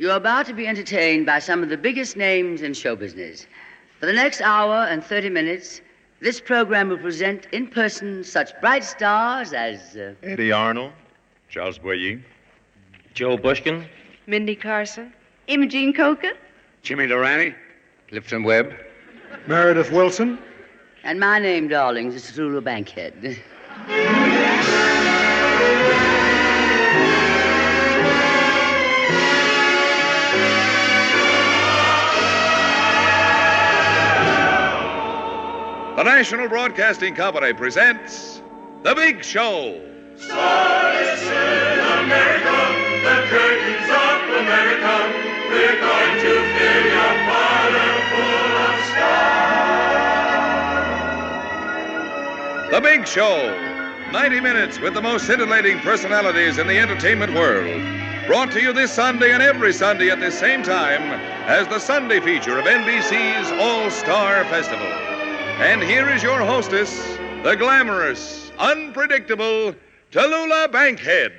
You're about to be entertained by some of the biggest names in show business. For the next hour and 30 minutes, this program will present in person such bright stars as. Uh, Eddy Arnold, Charles Boyer, Joe Bushkin, Mindy Carson, Imogene Coca, Jimmy Durante, Clifton Webb, Meredith Willson, and my name, darlings, is Lulu Bankhead. The National Broadcasting Company presents The Big Show. Stars in America, the curtains of America, we're going to fill your parlor full of stars. The Big Show. 90 minutes with the most scintillating personalities in the entertainment world. Brought to you this Sunday and every Sunday at the same time as the Sunday feature of NBC's All Star Festival. And here is your hostess, the glamorous, unpredictable Tallulah Bankhead.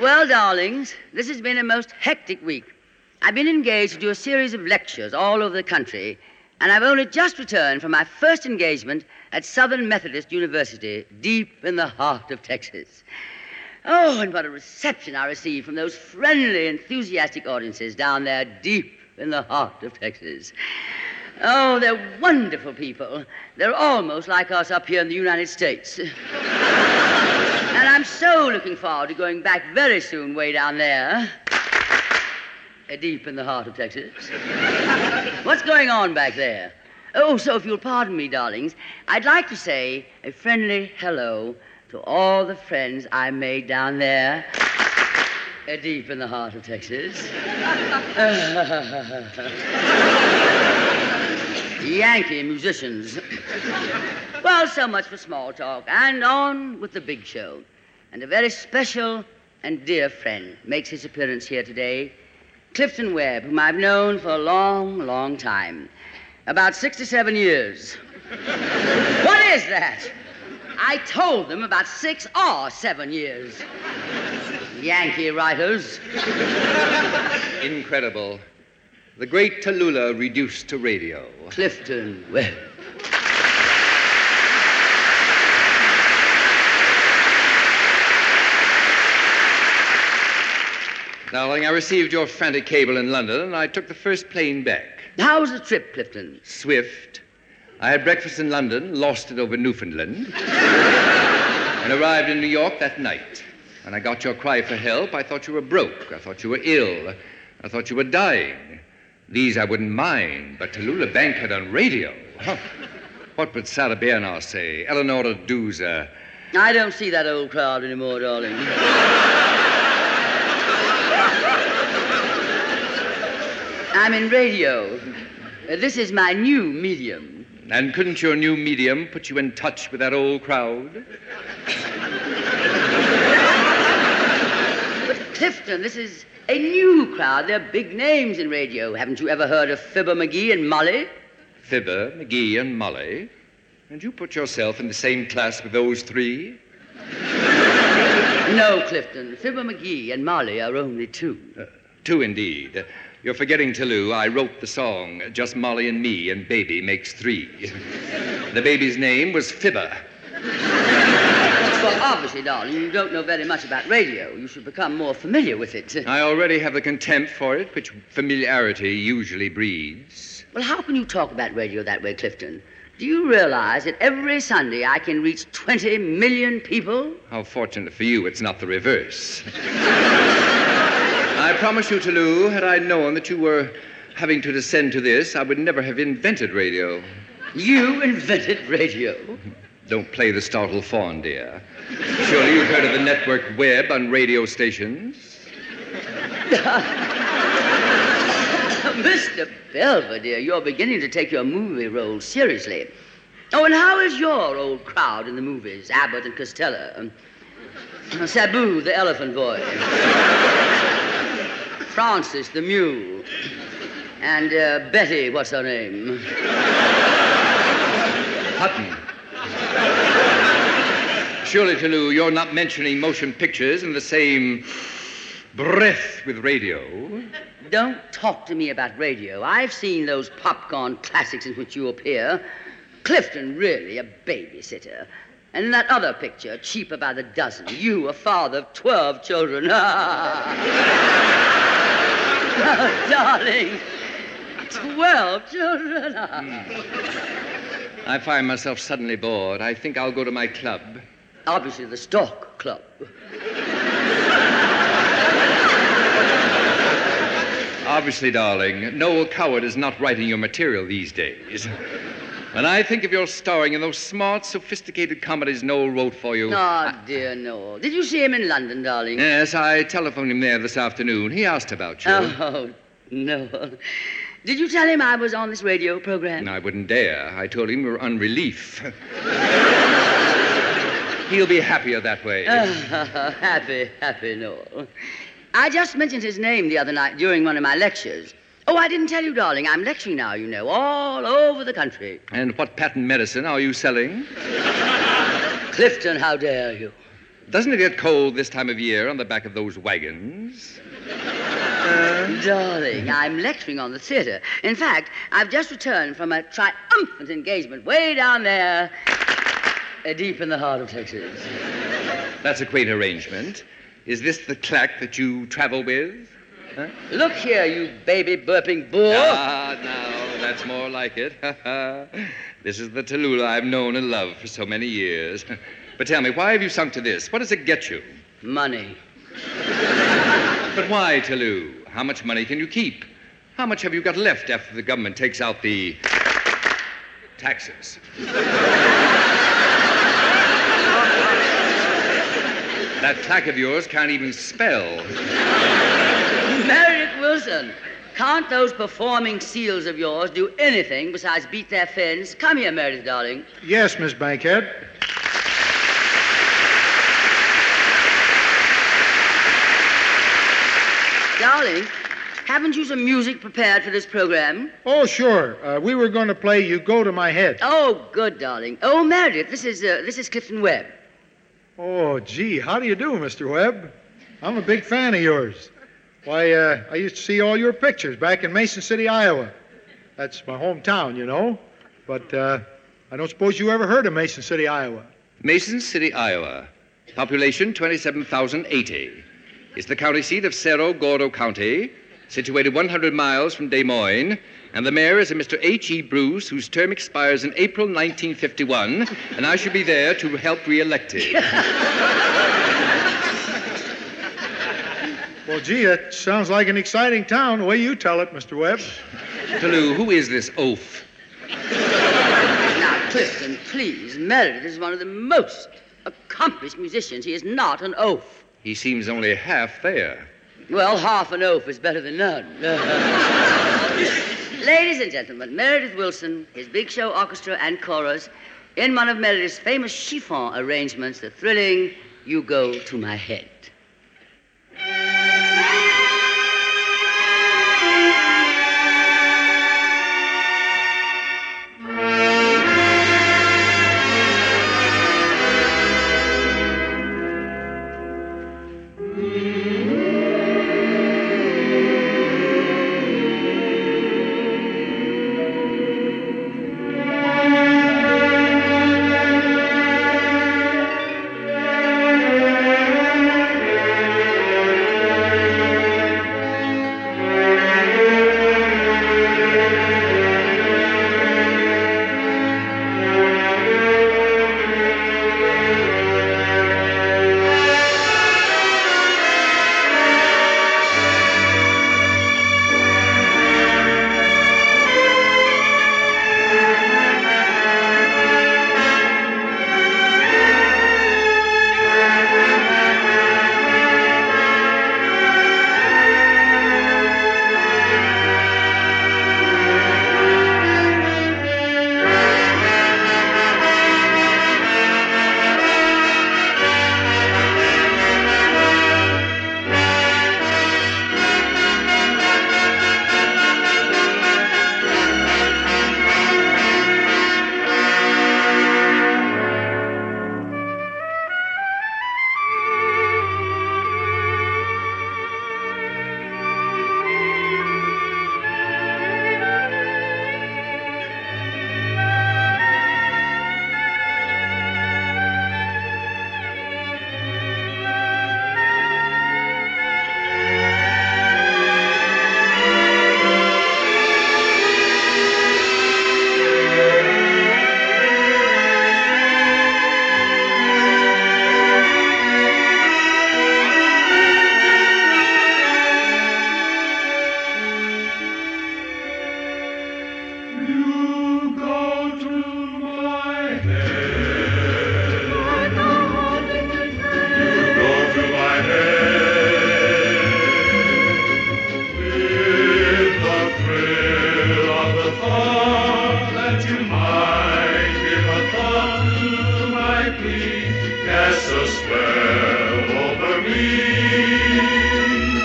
Well, darlings, this has been a most hectic week. I've been engaged to do a series of lectures all over the country, and I've only just returned from my first engagement at Southern Methodist University, deep in the heart of Texas. Oh, and what a reception I received from those friendly, enthusiastic audiences down there, deep in the heart of Texas. Oh, they're wonderful people. They're almost like us up here in the United States. and I'm so looking forward to going back very soon, way down there, deep in the heart of Texas. What's going on back there? Oh, so if you'll pardon me, darlings, I'd like to say a friendly hello to all the friends I made down there, deep in the heart of Texas. Yankee musicians. well, so much for small talk, and on with the big show. And a very special and dear friend makes his appearance here today, Clifton Webb, whom I've known for a long, long time. About 67 years. what is that? I told them about six or seven years. Yankee writers. Incredible. The great Tallulah reduced to radio. Clifton Webb. Darling, I received your frantic cable in London, and I took the first plane back. How was the trip, Clifton? Swift. I had breakfast in London, lost it over Newfoundland, and arrived in New York that night. When I got your cry for help, I thought you were broke. I thought you were ill. I thought you were dying. These I wouldn't mind, but Tallulah Bankhead on radio. Huh. What would Sarah Bernhardt say? Eleanor Duse? I don't see that old crowd anymore, darling. I'm in radio. This is my new medium. And couldn't your new medium put you in touch with that old crowd? But Clifton, this is a new crowd. They're big names in radio. Haven't you ever heard of Fibber McGee and Molly? Fibber, McGee, and Molly. And you put yourself in the same class with those three? No, Clifton. Fibber McGee and Molly are only two. Uh, two indeed. You're forgetting, Tillou. I wrote the song, Just Molly and Me, and Baby makes three. the baby's name was Fibber. Well, obviously, darling, you don't know very much about radio. You should become more familiar with it. I already have the contempt for it, which familiarity usually breeds. Well, how can you talk about radio that way, Clifton? Do you realize that every Sunday I can reach 20 million people? How fortunate for you, it's not the reverse. I promise you, Tillou, had I known that you were having to descend to this, I would never have invented radio. You invented radio? Don't play the startled fawn, dear. Surely you've heard of the network web on radio stations? Mr. Belvedere, you're beginning to take your movie role seriously. Oh, and how is your old crowd in the movies? Abbott and Costello. Um, Sabu, the elephant boy. Francis the mule. And uh, Betty, what's her name? Hutton. Surely, Toulouse, you're not mentioning motion pictures in the same breath with radio. Don't talk to me about radio. I've seen those popcorn classics in which you appear. Clifton, really, a babysitter. And that other picture, cheaper by the dozen. You, a father of 12 children. oh, darling. 12 children. Hmm. I find myself suddenly bored. I think I'll go to my club. Obviously, the Stork Club. Obviously, darling, Noel Coward is not writing your material these days. When I think of your starring in those smart, sophisticated comedies Noel wrote for you. Oh, dear Noel. Did you see him in London, darling? Yes, I telephoned him there this afternoon. He asked about you. Oh, Noel. Did you tell him I was on this radio program? I wouldn't dare. I told him we were on relief. He'll be happier that way. Ah, happy, happy Noel. I just mentioned his name the other night during one of my lectures. Oh, I didn't tell you, darling. I'm lecturing now, you know, all over the country. And what patent medicine are you selling? Clifton, how dare you? Doesn't it get cold this time of year on the back of those wagons? Darling, I'm lecturing on the theater. In fact, I've just returned from a triumphant engagement way down there, uh, deep in the heart of Texas. That's a quaint arrangement. Is this the clack that you travel with? Huh? Look here, you baby burping boor. Ah, now, that's more like it. this is the Tallulah I've known and loved for so many years. But tell me, why have you sunk to this? What does it get you? Money. But why, Tallulah? How much money can you keep? How much have you got left after the government takes out the taxes? that clack of yours can't even spell. Meredith Willson, can't those performing seals of yours do anything besides beat their fins? Come here, Meredith, darling. Yes, Miss Bankhead. Darling, haven't you some music prepared for this program? Oh, sure. Uh, we were going to play You Go to My Head. Oh, good, darling. Oh, Meredith, this is uh, this is Clifton Webb. Oh, gee, how do you do, Mr. Webb? I'm a big fan of yours. Why, uh, I used to see all your pictures back in Mason City, Iowa. That's my hometown, you know. But uh, I don't suppose you ever heard of Mason City, Iowa. Mason City, Iowa. Population 27,080. It's the county seat of Cerro Gordo County, situated 100 miles from Des Moines. And the mayor is a Mr. H.E. Bruce, whose term expires in April 1951, and I should be there to help re-elect him. Well, gee, that sounds like an exciting town, the way you tell it, Mr. Webb. Toulouse, who is this oaf? Now, Clifton, please, Meredith is one of the most accomplished musicians. He is not an oaf. He seems only half there. Well, half an oaf is better than none. Ladies and gentlemen, Meredith Willson, his Big Show Orchestra and Chorus, in one of Meredith's famous chiffon arrangements, the thrilling You Go to My Head. Me.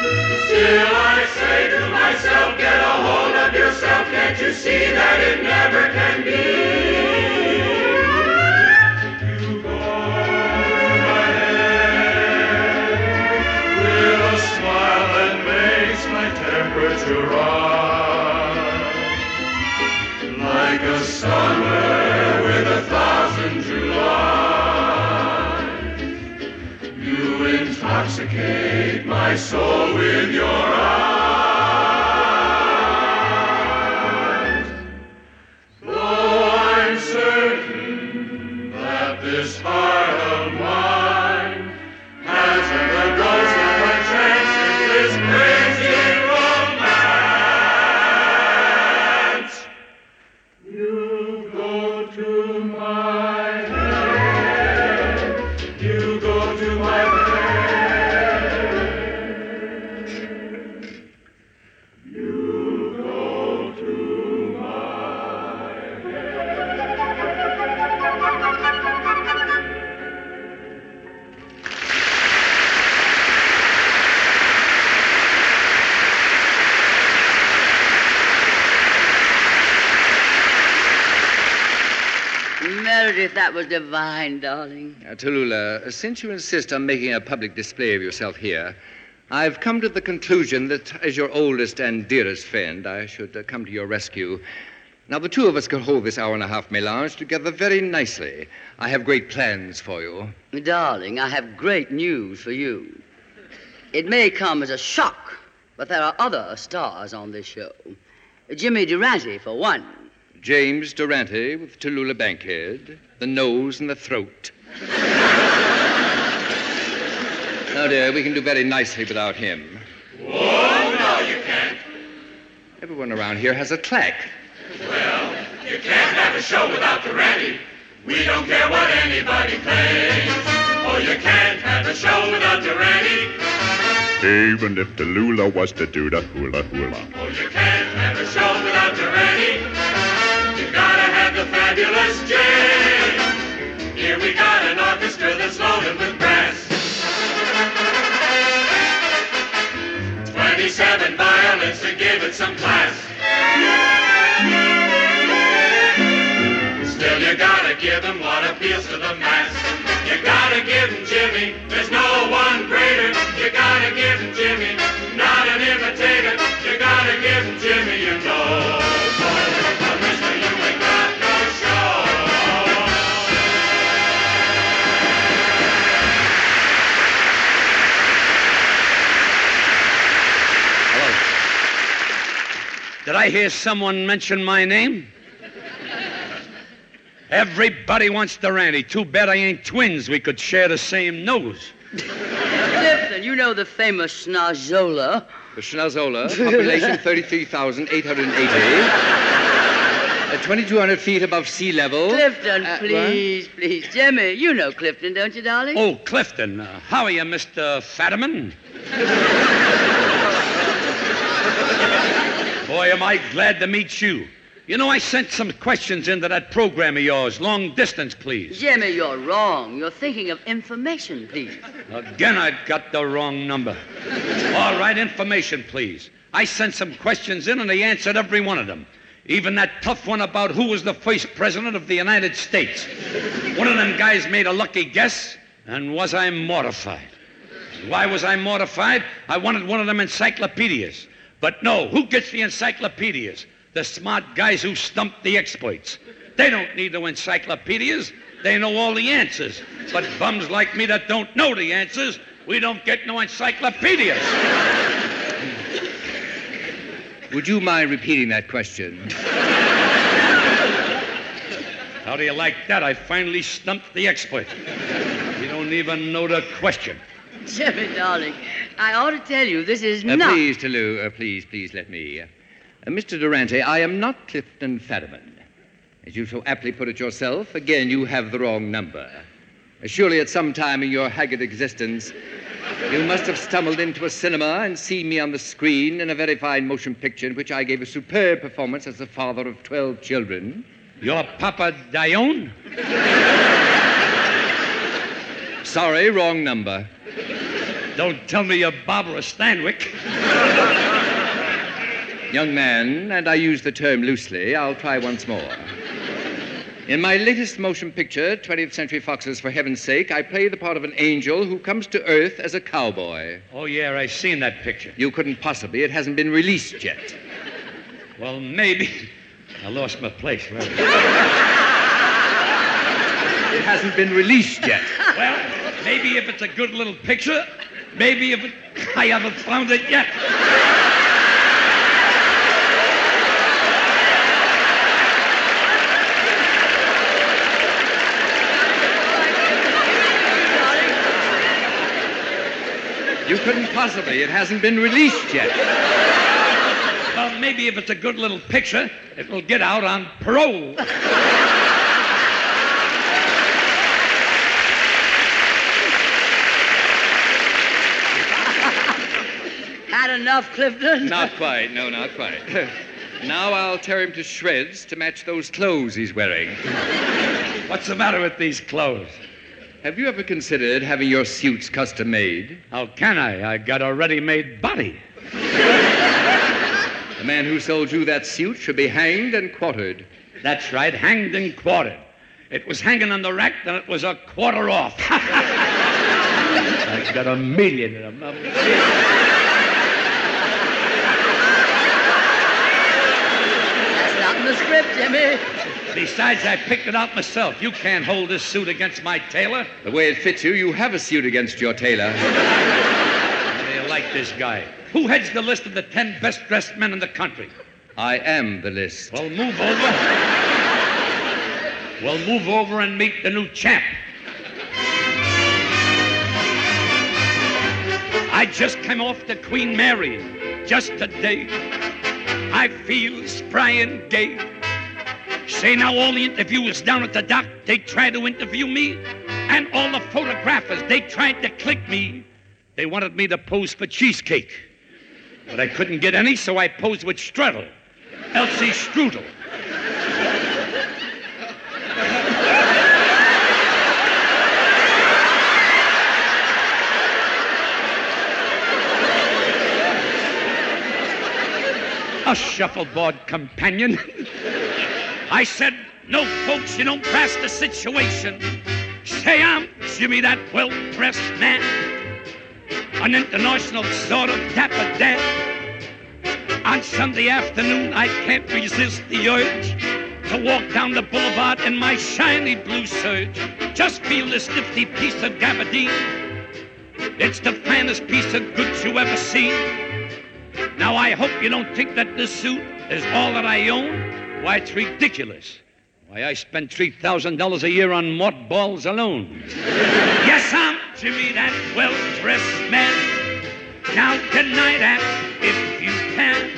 Still I say to myself, get a hold of yourself. Can't you see that it never can be? My soul with your eyes. Divine, darling. Uh, Tallulah, since you insist on making a public display of yourself here, I've come to the conclusion that, as your oldest and dearest friend, I should uh, come to your rescue. Now, the two of us could hold this hour and a half melange together very nicely. I have great plans for you. Darling, I have great news for you. It may come as a shock, but there are other stars on this show. Jimmy Durante, for one. James Durante with Tallulah Bankhead, the nose and the throat. now, dear, we can do very nicely without him. Oh, no, you can't. Everyone around here has a clack. Well, you can't have a show without Durante. We don't care what anybody claims. Oh, you can't have a show without Durante. Even if Tallulah was to do the hula hula. Oh, you can't have a show without Durante. You gotta have the fabulous James. We got an orchestra that's loaded with brass. Twenty-seven violins to give it some class. Still, you gotta give him what appeals to the mass. You gotta give him Jimmy. There's no one greater. You gotta give him Jimmy. Not an imitator. I hear someone mention my name? Everybody wants Durante. Too bad I ain't twins. We could share the same nose. Clifton, you know the famous Schnozzola. The Schnozzola, population 33,880. Uh, 2,200 feet above sea level. Clifton, Uh, please, please. Jimmy, you know Clifton, don't you, darling? Oh, Clifton. Uh, how are you, Mr. Fetterman? Boy, am I glad to meet you. You know, I sent some questions into that program of yours. Long distance, please. Jimmy, you're wrong. You're thinking of information, please. Again, I've got the wrong number. All right, information, please. I sent some questions in, and they answered every one of them. Even that tough one about who was the first president of the United States. One of them guys made a lucky guess, and was I mortified? Why was I mortified? I wanted one of them encyclopedias. But no, who gets the encyclopedias? The smart guys who stump the experts. They don't need no encyclopedias. They know all the answers. But bums like me that don't know the answers, we don't get no encyclopedias. Would you mind repeating that question? How do you like that? I finally stumped the expert. You don't even know the question. Jimmy, darling, I ought to tell you this is Uh, not. please, Tallulah, uh, please, please let me. Uh, Mr. Durante, I am not Clifton Fadiman. As you so aptly put it yourself, again, you have the wrong number. Uh, surely at some time in your haggard existence, you must have stumbled into a cinema and seen me on the screen in a very fine motion picture in which I gave a superb performance as the father of 12 children. Your Papa Dionne? Sorry, wrong number. Don't tell me you're Barbara Stanwyck. Young man, and I use the term loosely, I'll try once more. In my latest motion picture, 20th Century Foxes For Heaven's Sake, I play the part of an angel who comes to Earth as a cowboy. Oh, yeah, I've seen that picture. You couldn't possibly. It hasn't been released yet. Well, maybe. I lost my place. Right? It hasn't been released yet. Well, maybe if it's a good little picture, maybe if it, I haven't found it yet. You couldn't possibly. It hasn't been released yet. Well, maybe if it's a good little picture, it will get out on parole. Had enough, Clifton? Not quite. No, not quite. Now I'll tear him to shreds to match those clothes he's wearing. What's the matter with these clothes? Have you ever considered having your suits custom made? How can I? I got a ready-made body. The man who sold you that suit should be hanged and quartered. That's right, hanged and quartered. It was hanging on the rack, and it was a quarter off. I got a million of them. That's not in the script, Jimmy. Besides, I picked it out myself. You can't hold this suit against my tailor. The way it fits you, you have a suit against your tailor. How do you like this guy? Who heads the list of the ten best-dressed men in the country? I am the list. Well, move over. Well, move over and meet the new champ. I just came off the Queen Mary just today. I feel spry and gay. Say now, all the interviewers down at the dock, they tried to interview me, and all the photographers, they tried to click me. They wanted me to pose for cheesecake, but I couldn't get any, so I posed with Strudel, Elsie Strudel. A shuffleboard companion. I said, no, folks, you don't pass the situation. Say I'm Jimmy, that well-dressed man. An international sort of dapper dad. On Sunday afternoon, I can't resist the urge to walk down the boulevard in my shiny blue serge. Just feel this nifty piece of gabardine. It's the finest piece of goods you ever seen. Now, I hope you don't think that this suit is all that I own. Why, it's ridiculous. Why, I spend $3,000 a year on mothballs alone. yes, I'm Jimmy, that well-dressed man. Now, deny that if you can.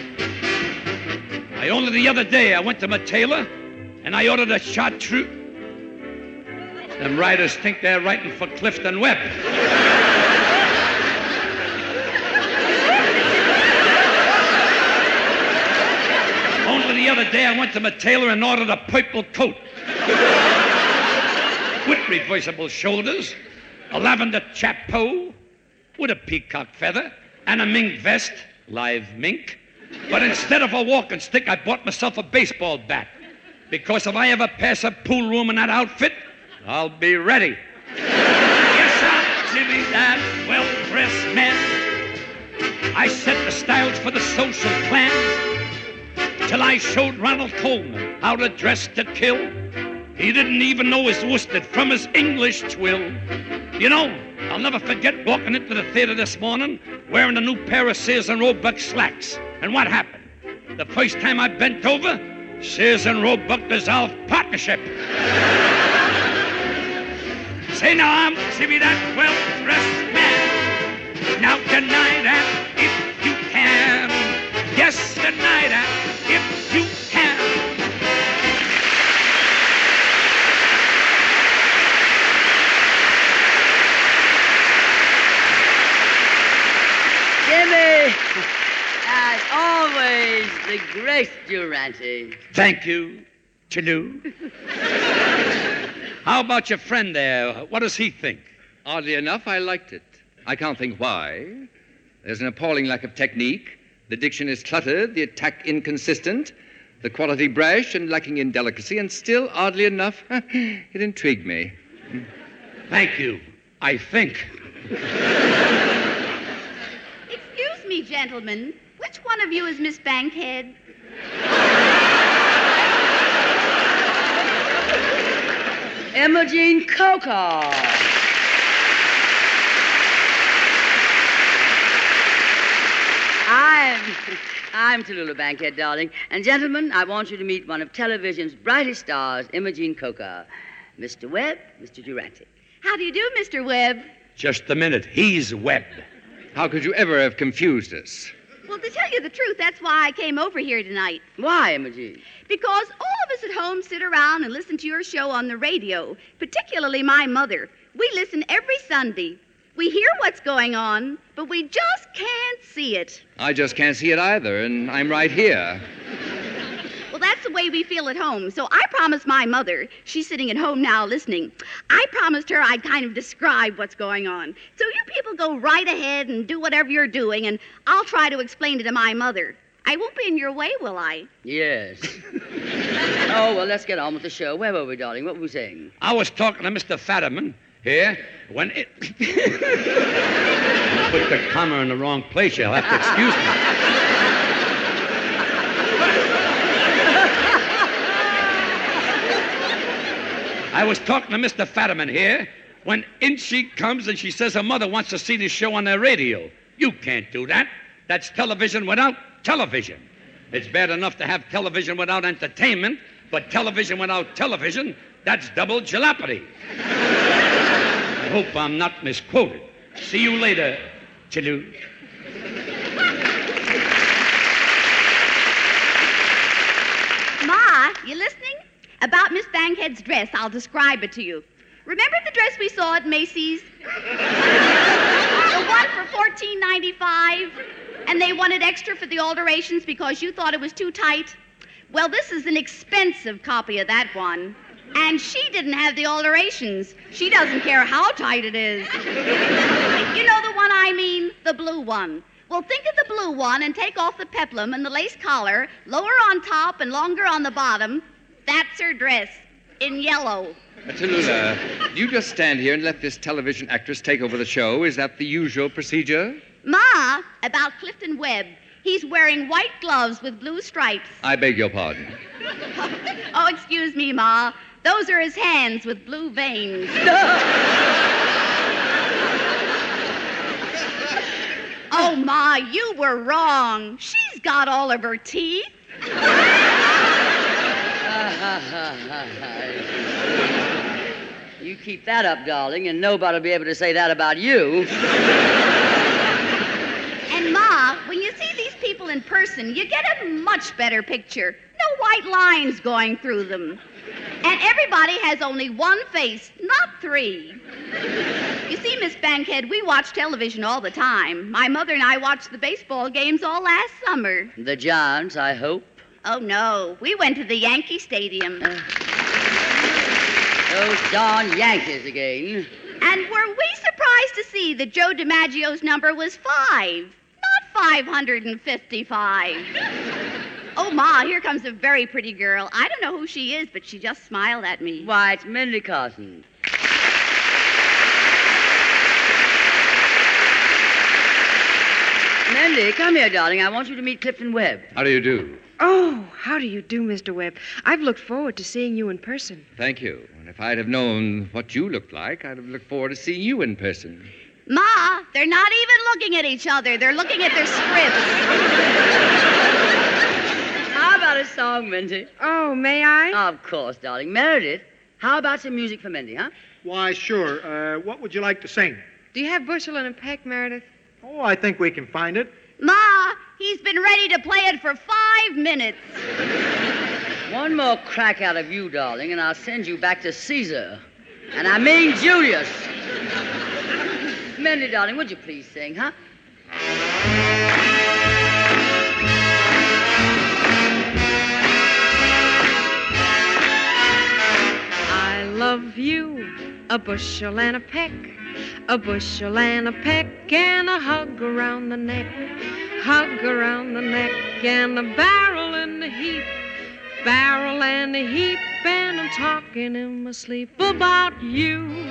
I only the other day, I went to my tailor, and I ordered a chartreuse. Them writers think they're writing for Clifton Webb. Only the other day I went to my tailor and ordered a purple coat. with reversible shoulders, a lavender chapeau, with a peacock feather, and a mink vest, live mink. But instead of a walking stick, I bought myself a baseball bat. Because if I ever pass a pool room in that outfit, I'll be ready. yes, I'm Jimmy, that well-dressed man. I set the styles for the social plan till I showed Ronald Colman how to dress to kill. He didn't even know his worsted from his English twill. You know, I'll never forget walking into the theater this morning wearing a new pair of Sears and Roebuck slacks. And what happened? The first time I bent over, Sears and Roebuck dissolved partnership. Say now I'm Jimmy, that well-dressed man. Now deny that if you can. Yes, deny that the great Durante. Thank you, Chalou. How about your friend there? What does he think? Oddly enough, I liked it. I can't think why. There's an appalling lack of technique. The diction is cluttered, the attack inconsistent, the quality brash and lacking in delicacy, and still, oddly enough, it intrigued me. Thank you. I think. Excuse me, gentlemen. Which one of you is Miss Bankhead? Imogene Coca. I'm, I'm Tallulah Bankhead, darling. And gentlemen, I want you to meet one of television's brightest stars, Imogene Coca. Mr. Webb, Mr. Durante. How do you do, Mr. Webb? Just a minute. He's Webb. How could you ever have confused us? Well, to tell you the truth, that's why I came over here tonight. Why, Imogene? Because all of us at home sit around and listen to your show on the radio, particularly my mother. We listen every Sunday. We hear what's going on, but we just can't see it. I just can't see it either, and I'm right here. Well, that's the way we feel at home. So I promised my mother, she's sitting at home now listening, I promised her I'd kind of describe what's going on. So you people go right ahead and do whatever you're doing, and I'll try to explain it to my mother. I won't be in your way, will I? Yes. oh, well, let's get on with the show. Where were we, darling? What were we saying? I was talking to Mr. Fetterman here when it. I put the comma in the wrong place. You'll have to excuse me. I was talking to Mr. Fetterman here when in she comes and she says her mother wants to see the show on the radio. You can't do that. That's television without television. It's bad enough to have television without entertainment, but television without television, that's double jalopity. I hope I'm not misquoted. See you later, Chilu. Ma, you listening? About Miss Bankhead's dress, I'll describe it to you. Remember the dress we saw at Macy's? the one for fourteen ninety-five, and they wanted extra for the alterations because you thought it was too tight. Well, this is an expensive copy of that one, and she didn't have the alterations. She doesn't care how tight it is. you know the one I mean, the blue one. Well, think of the blue one and take off the peplum and the lace collar, lower on top and longer on the bottom. That's her dress in yellow. Tallulah, do you just stand here and let this television actress take over the show? Is that the usual procedure? Ma, about Clifton Webb. He's wearing white gloves with blue stripes. I beg your pardon. Oh, excuse me, Ma. Those are his hands with blue veins. oh, Ma, you were wrong. She's got all of her teeth. you keep that up, darling, and nobody'll be able to say that about you. And Ma, when you see these people in person, you get a much better picture. No white lines going through them. And everybody has only one face, not three. You see, Miss Bankhead, we watch television all the time. My mother and I watched the baseball games all last summer. The Giants, I hope. Oh, no. We went to the Yankee Stadium. Uh. Those darn Yankees again. And were we surprised to see that Joe DiMaggio's number was five, not 555? Oh, Ma, here comes a very pretty girl. I don't know who she is, but she just smiled at me. Why, it's Mindy Carson. Mindy, come here, darling. I want you to meet Clifton Webb. How do you do? Oh, how do you do, Mr. Webb? I've looked forward to seeing you in person. Thank you. And if I'd have known what you looked like, I'd have looked forward to seeing you in person. Ma, they're not even looking at each other. They're looking at their scripts. How about a song, Mindy? Oh, may I? Of course, darling. Meredith, how about some music for Mindy, huh? Why, sure. Uh, what would you like to sing? Do you have Bushel and a Peck, Meredith? Oh, I think we can find it. Ma, he's been ready to play it for five minutes. One more crack out of you, darling, and I'll send you back to Caesar. And I mean Julius. Mindy, darling, would you please sing, huh? I love you, a bushel and a peck, a bushel and a peck. and a hug around the neck, hug around the neck, and a barrel in the heap, barrel and a heap, and I'm talking in my sleep about you,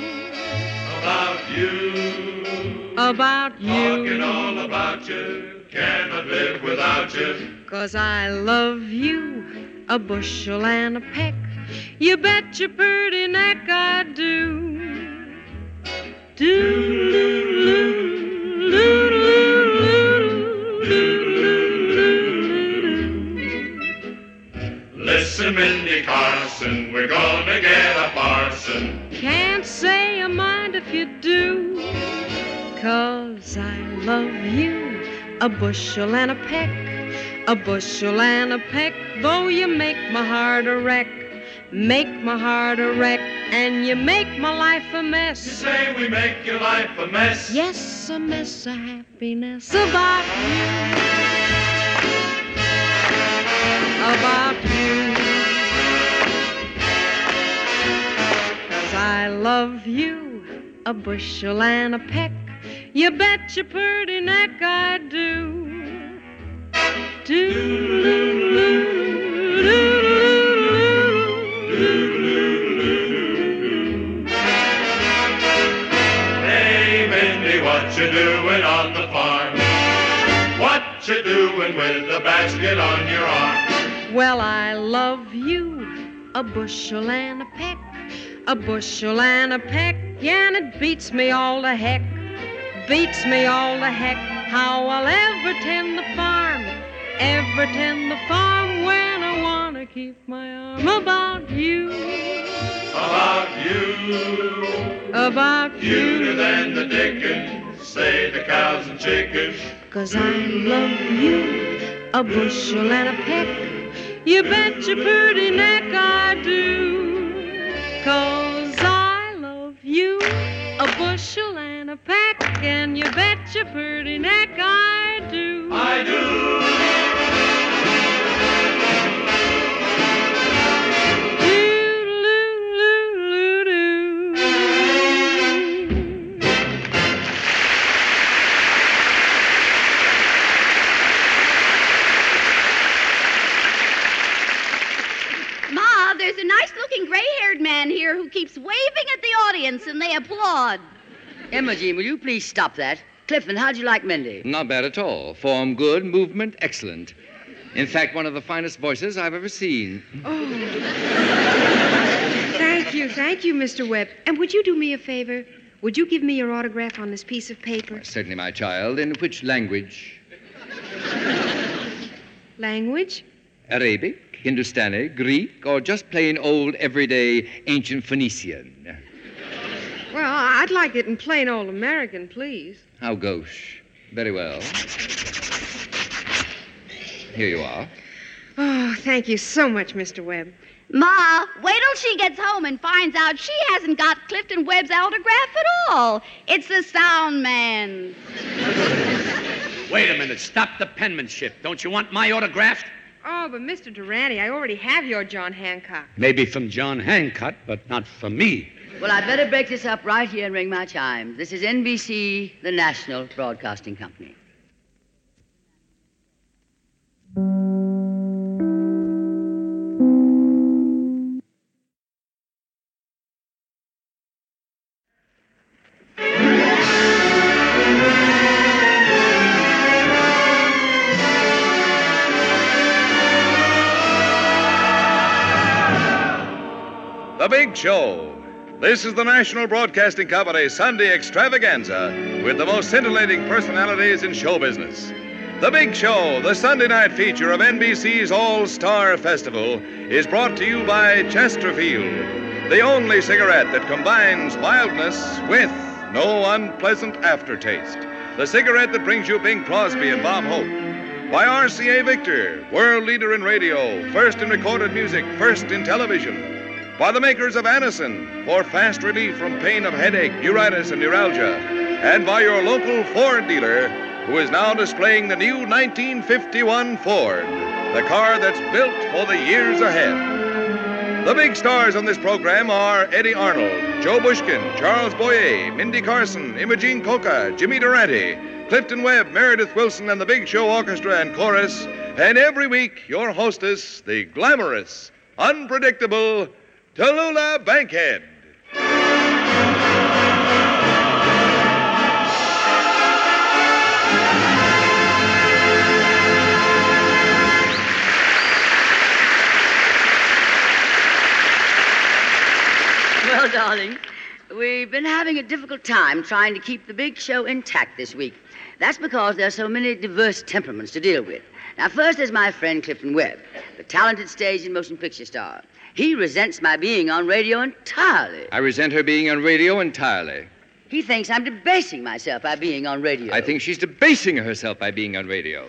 About you. about you, Talking all about you. Cannot live without you. Cause I love you, a bushel and a peck. You bet your pretty neck I do. Listen, Mindy Carson, we're gonna get a parson. Can't say I mind if you do. Cause I love you, a bushel and a peck. A bushel and a peck, though you make my heart a wreck. Make my heart a wreck, and you make my life a mess. You say we make your life a mess. Yes, a mess of happiness about you. About you. Cause I love you, a bushel and a peck. You bet your pretty neck I do. Do, do, do, do. Do. You doing on the farm? What you doing with the basket on your arm? Well, I love you, a bushel and a peck, a bushel and a peck, and it beats me all the heck, beats me all the heck, how I'll ever tend the farm, ever tend the farm when I wanna keep my arm about you, About you. about you. Cuter than the dickens, say the cows and chickens. cause I love you, a bushel and a peck. You bet your pretty neck I do. Cause I love you, a bushel and a peck. And you bet your pretty neck I do. I do. Here who keeps waving at the audience and they applaud. Imogene, will you please stop that? Clifton, how'd you like Mindy? Not bad at all. Form good, movement excellent. In fact, one of the finest voices I've ever seen. Oh. thank you, thank you, Mr. Webb. And would you do me a favor? Would you give me your autograph on this piece of paper? Certainly, my child. In which language? Language? Arabic, Hindustani, Greek, or just plain old, everyday, ancient Phoenician? Well, I'd like it in plain old American, please. How gauche. Very well. Here you are. Oh, thank you so much, Mr. Webb. Ma, wait till she gets home and finds out she hasn't got Clifton Webb's autograph at all. It's the sound man's. Wait a minute. Stop the penmanship. Don't you want my autograph? Oh, but Mr. Durante, I already have your John Hancock. Maybe from John Hancock, but not from me. Well, I'd better break this up right here and ring my chimes. This is NBC, the National Broadcasting Company. Big Show. This is the National Broadcasting Company Sunday extravaganza with the most scintillating personalities in show business. The Big Show, the Sunday night feature of NBC's All Star Festival, is brought to you by Chesterfield, the only cigarette that combines mildness with no unpleasant aftertaste. The cigarette that brings you Bing Crosby and Bob Hope. By RCA Victor, world leader in radio, first in recorded music, first in television by the makers of Anacin for fast relief from pain of headache, neuritis, and neuralgia, and by your local Ford dealer who is now displaying the new 1951 Ford, the car that's built for the years ahead. The big stars on this program are Eddy Arnold, Joe Bushkin, Charles Boyer, Mindy Carson, Imogene Coca, Jimmy Durante, Clifton Webb, Meredith Willson, and the Big Show Orchestra and Chorus. And every week, your hostess, the glamorous, unpredictable Tallulah Bankhead. Well, darling, we've been having a difficult time trying to keep the big show intact this week. That's because there are so many diverse temperaments to deal with. Now, first there's my friend Clifton Webb, the talented stage and motion picture star. He resents my being on radio entirely. I resent her being on radio entirely. He thinks I'm debasing myself by being on radio. I think she's debasing herself by being on radio.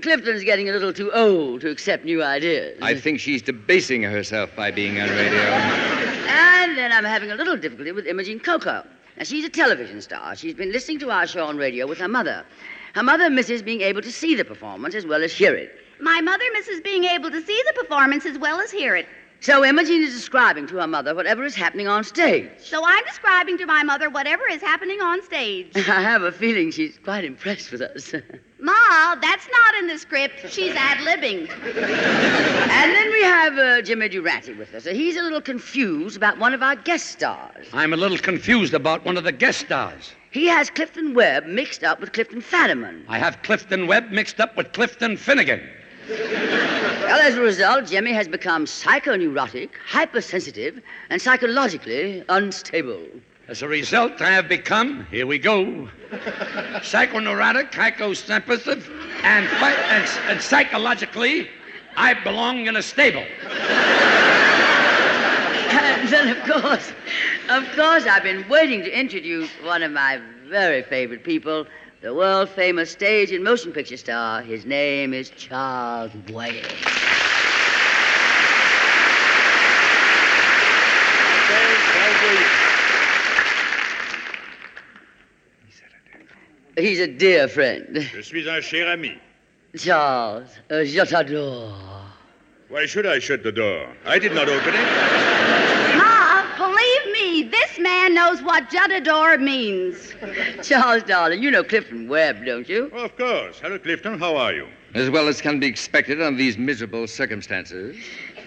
Clifton's getting a little too old to accept new ideas. I think she's debasing herself by being on radio. And then I'm having a little difficulty with Imogene Coca. Now, she's a television star. She's been listening to our show on radio with her mother. Her mother misses being able to see the performance as well as hear it. My mother misses being able to see the performance as well as hear it. So Imogene is describing to her mother whatever is happening on stage. So I'm describing to my mother whatever is happening on stage. I have a feeling she's quite impressed with us. Ma, that's not in the script. She's ad libbing. and then we have uh, Jimmy Durante with us. He's a little confused about one of our guest stars. I'm a little confused about one of the guest stars. He has Clifton Webb mixed up with Clifton Fadiman. I have Clifton Webb mixed up with Clifton Finnegan. Well, as a result, Jimmy has become psychoneurotic, hypersensitive, and psychologically unstable. As a result, I have become, here we go, psychoneurotic, hyposensitive, and, and, and psychologically, I belong in a stable. And then, of course, of course, I've been waiting to introduce one of my very favorite people, the world famous stage and motion picture star. His name is Charles Boyer. He's a dear friend. Je suis un cher ami. Charles, uh, je t'adore. Why should I shut the door? I did not open it. Ma, believe me, this man knows what je t'adore means. Charles, darling, you know Clifton Webb, don't you? Of course. Hello, Clifton. How are you? As well as can be expected under these miserable circumstances.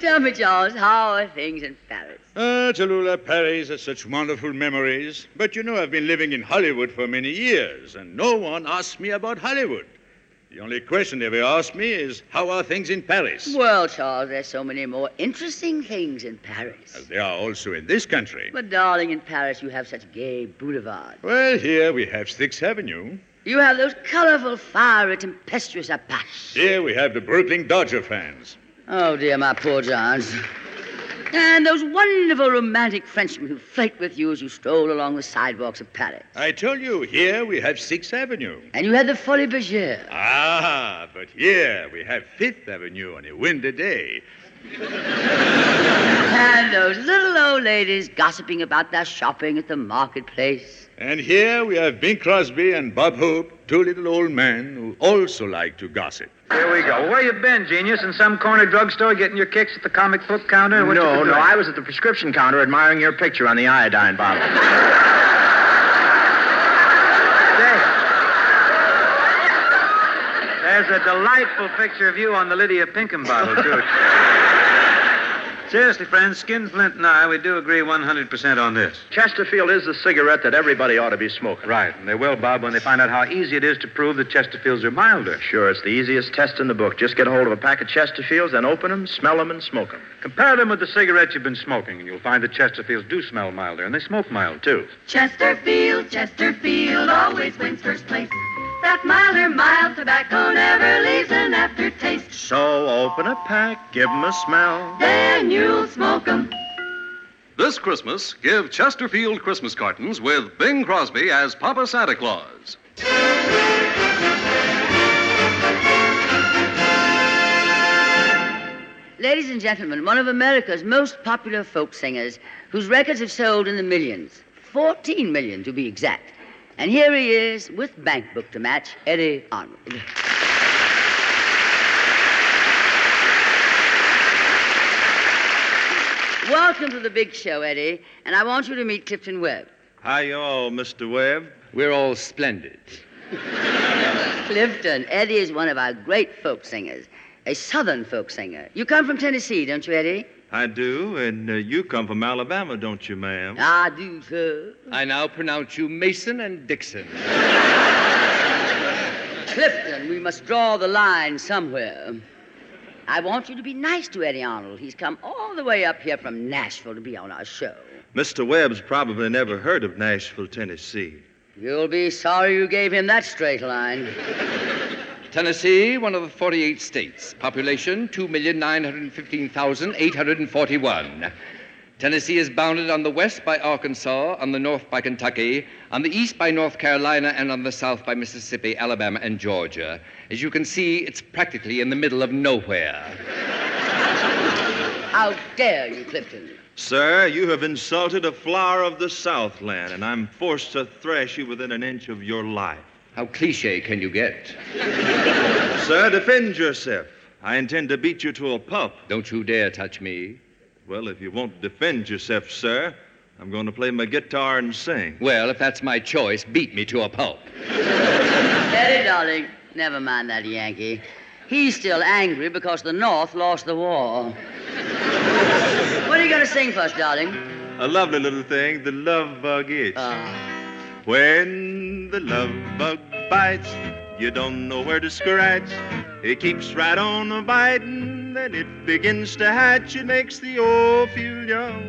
Tell me, Charles, how are things in Paris? Ah, Tallulah, Paris has such wonderful memories. But you know, I've been living in Hollywood for many years, and no one asks me about Hollywood. The only question they ever ask me is, how are things in Paris? Well, Charles, there's so many more interesting things in Paris. As they are also in this country. But, darling, in Paris you have such gay boulevards. Well, here we have Sixth Avenue. You have those colorful, fiery, tempestuous Apaches. Here we have the Brooklyn Dodger fans. Oh, dear, my poor Johns. And those wonderful romantic Frenchmen who flirt with you as you stroll along the sidewalks of Paris. I told you, here we have Sixth Avenue. And you have the Folies Bergère. Ah, but here we have Fifth Avenue on a windy day. And those little old ladies gossiping about their shopping at the marketplace. And here we have Bing Crosby and Bob Hope, two little old men who also like to gossip. Here we go. Where you been, genius? In some corner drugstore getting your kicks at the comic book counter? What no, no. I was at the prescription counter admiring your picture on the iodine bottle. There's a delightful picture of you on the Lydia Pinkham bottle, too. Seriously, friends, Skinflint and I, we do agree 100% on this. Chesterfield is the cigarette that everybody ought to be smoking. Right, and they will, Bob, when they find out how easy it is to prove that Chesterfields are milder. Sure, it's the easiest test in the book. Just get a hold of a pack of Chesterfields, then open them, smell them, and smoke them. Compare them with the cigarette you've been smoking, and you'll find that Chesterfields do smell milder, and they smoke mild, too. Chesterfield, Chesterfield always wins first place. That milder, mild tobacco never leaves an aftertaste. So open a pack, give 'em a smell. Then you'll smoke 'em. This Christmas, give Chesterfield Christmas cartons with Bing Crosby as Papa Santa Claus. Ladies and gentlemen, one of America's most popular folk singers, whose records have sold in the millions 14 million to be exact. And here he is with bank book to match Eddy Arnold. Welcome to the big show, Eddy, and I want you to meet Clifton Webb. How you all, Mr. Webb? We're all splendid. Clifton, Eddy is one of our great folk singers, a southern folk singer. You come from Tennessee, don't you, Eddy? I do, and uh, you come from Alabama, don't you, ma'am? I do, sir. I now pronounce you Mason and Dixon. Clifton, we must draw the line somewhere. I want you to be nice to Eddy Arnold. He's come all the way up here from Nashville to be on our show. Mr. Webb's probably never heard of Nashville, Tennessee. You'll be sorry you gave him that straight line. Tennessee, one of the 48 states. Population 2,915,841. Tennessee is bounded on the west by Arkansas, on the north by Kentucky, on the east by North Carolina, and on the south by Mississippi, Alabama, and Georgia. As you can see, it's practically in the middle of nowhere. How dare you, Clifton? Sir, you have insulted a flower of the Southland, and I'm forced to thrash you within an inch of your life. How cliche can you get? Sir, defend yourself. I intend to beat you to a pulp. Don't you dare touch me. Well, if you won't defend yourself, sir, I'm going to play my guitar and sing. Well, if that's my choice, beat me to a pulp. Eddy, darling, never mind that Yankee. He's still angry because the North lost the war. what are you going to sing for us, darling? A lovely little thing, the love bug itch. Ah. When the love bug bites, you don't know where to scratch. It keeps right on biting, then it begins to hatch. It makes the old feel young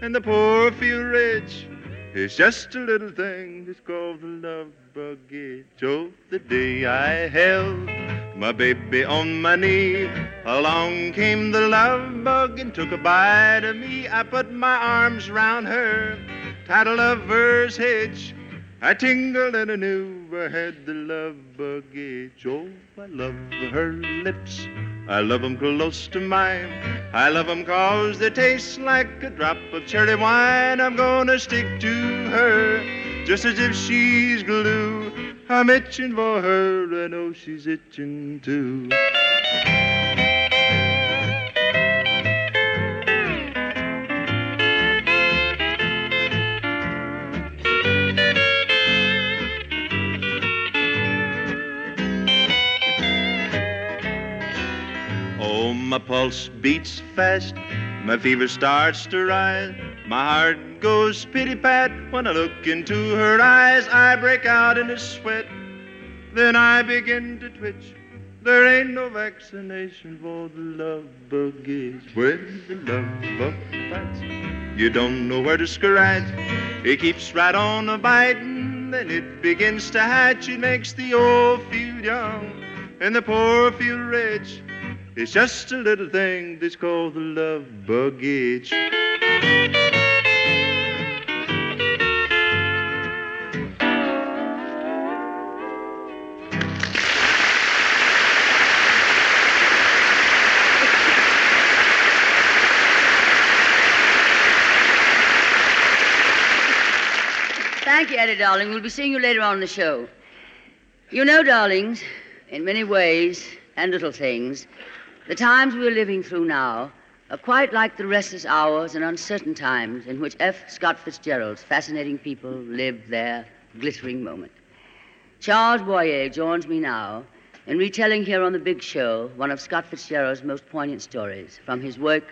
and the poor feel rich. It's just a little thing that's called the love bug itch. Oh, the day I held my baby on my knee, along came the love bug and took a bite of me. I put my arms round her, tied a lover's hitch. I tingled and I knew I had the love bug itch. Oh, I love her lips. I love 'em close to mine. I love 'em 'cause they taste like a drop of cherry wine. I'm gonna stick to her just as if she's glue. I'm itching for her. I know oh, she's itching too. My pulse beats fast, my fever starts to rise. My heart goes pity pat when I look into her eyes. I break out in a sweat, then I begin to twitch. There ain't no vaccination for the love bug itch. When the love bug bites, you don't know where to scratch. It keeps right on a biting, then it begins to hatch. It makes the old feel young and the poor feel rich. It's just a little thing that's called the love itch. Thank you, Eddy, darling. We'll be seeing you later on in the show. You know, darlings, in many ways and little things, the times we're living through now are quite like the restless hours and uncertain times in which F. Scott Fitzgerald's fascinating people lived their glittering moment. Charles Boyer joins me now in retelling here on the big show one of Scott Fitzgerald's most poignant stories from his work,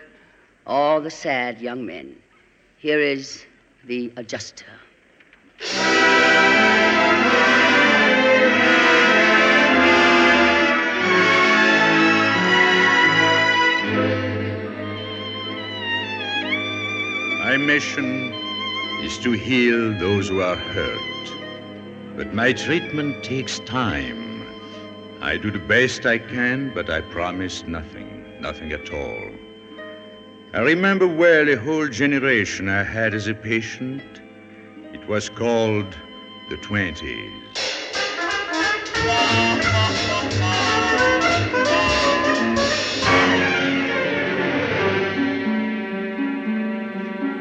All the Sad Young Men. Here is The Adjuster. My mission is to heal those who are hurt. But my treatment takes time. I do the best I can, but I promise nothing, nothing at all. I remember well a whole generation I had as a patient. It was called the 20s.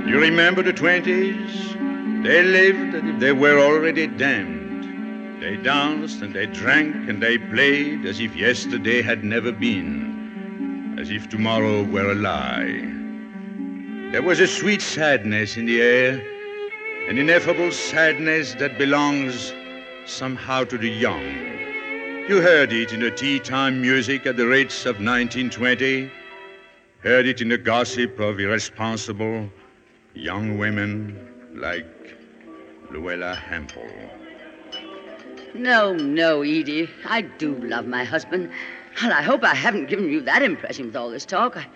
You remember the 20s? They lived as if they were already damned. They danced and they drank and they played as if yesterday had never been, as if tomorrow were a lie. There was a sweet sadness in the air, an ineffable sadness that belongs somehow to the young. You heard it in the tea time music at the Ritz of 1920, heard it in the gossip of irresponsible young women like Luella Hempel. No, no, Edie. I do love my husband. Well, I hope I haven't given you that impression with all this talk. I,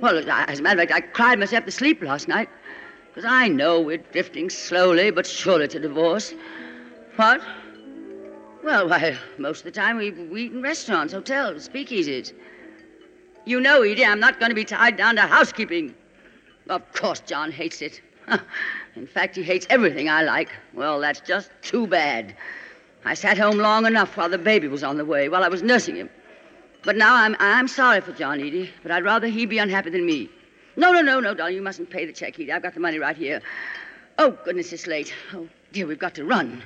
well, as a matter of fact, I cried myself to sleep last night. Because I know we're drifting slowly but surely to divorce. What? Well, why, most of the time we, we eat in restaurants, hotels, speakeasies. You know, Edie, I'm not going to be tied down to housekeeping. Of course, John hates it. In fact, he hates everything I like. Well, that's just too bad. I sat home long enough while the baby was on the way, while I was nursing him. But now I'm, I'm sorry for John, Edie, but I'd rather he be unhappy than me. No, no, no, no, darling, you mustn't pay the check, Edie. I've got the money right here. Oh, goodness, it's late. Oh, dear, we've got to run.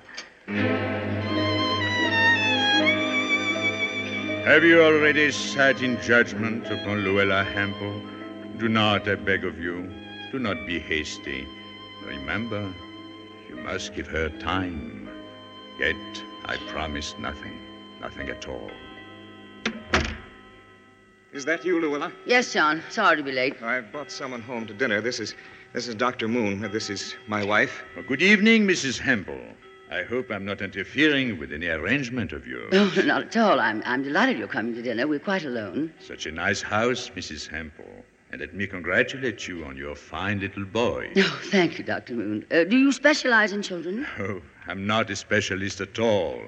Have you already sat in judgment upon Luella Hempel? Do not, I beg of you, do not be hasty. Remember, you must give her time. Yet I promise nothing, nothing at all. Is that you, Luella? Yes, John. Sorry to be late. I've brought someone home to dinner. This is this is Dr. Moon. This is my wife. Well, good evening, Mrs. Hempel. I hope I'm not interfering with any arrangement of yours. No, not at all. I'm, I'm delighted you're coming to dinner. We're quite alone. Such a nice house, Mrs. Hempel. And let me congratulate you on your fine little boy. Oh, thank you, Dr. Moon. Uh, do you specialize in children? Oh, I'm not a specialist at all.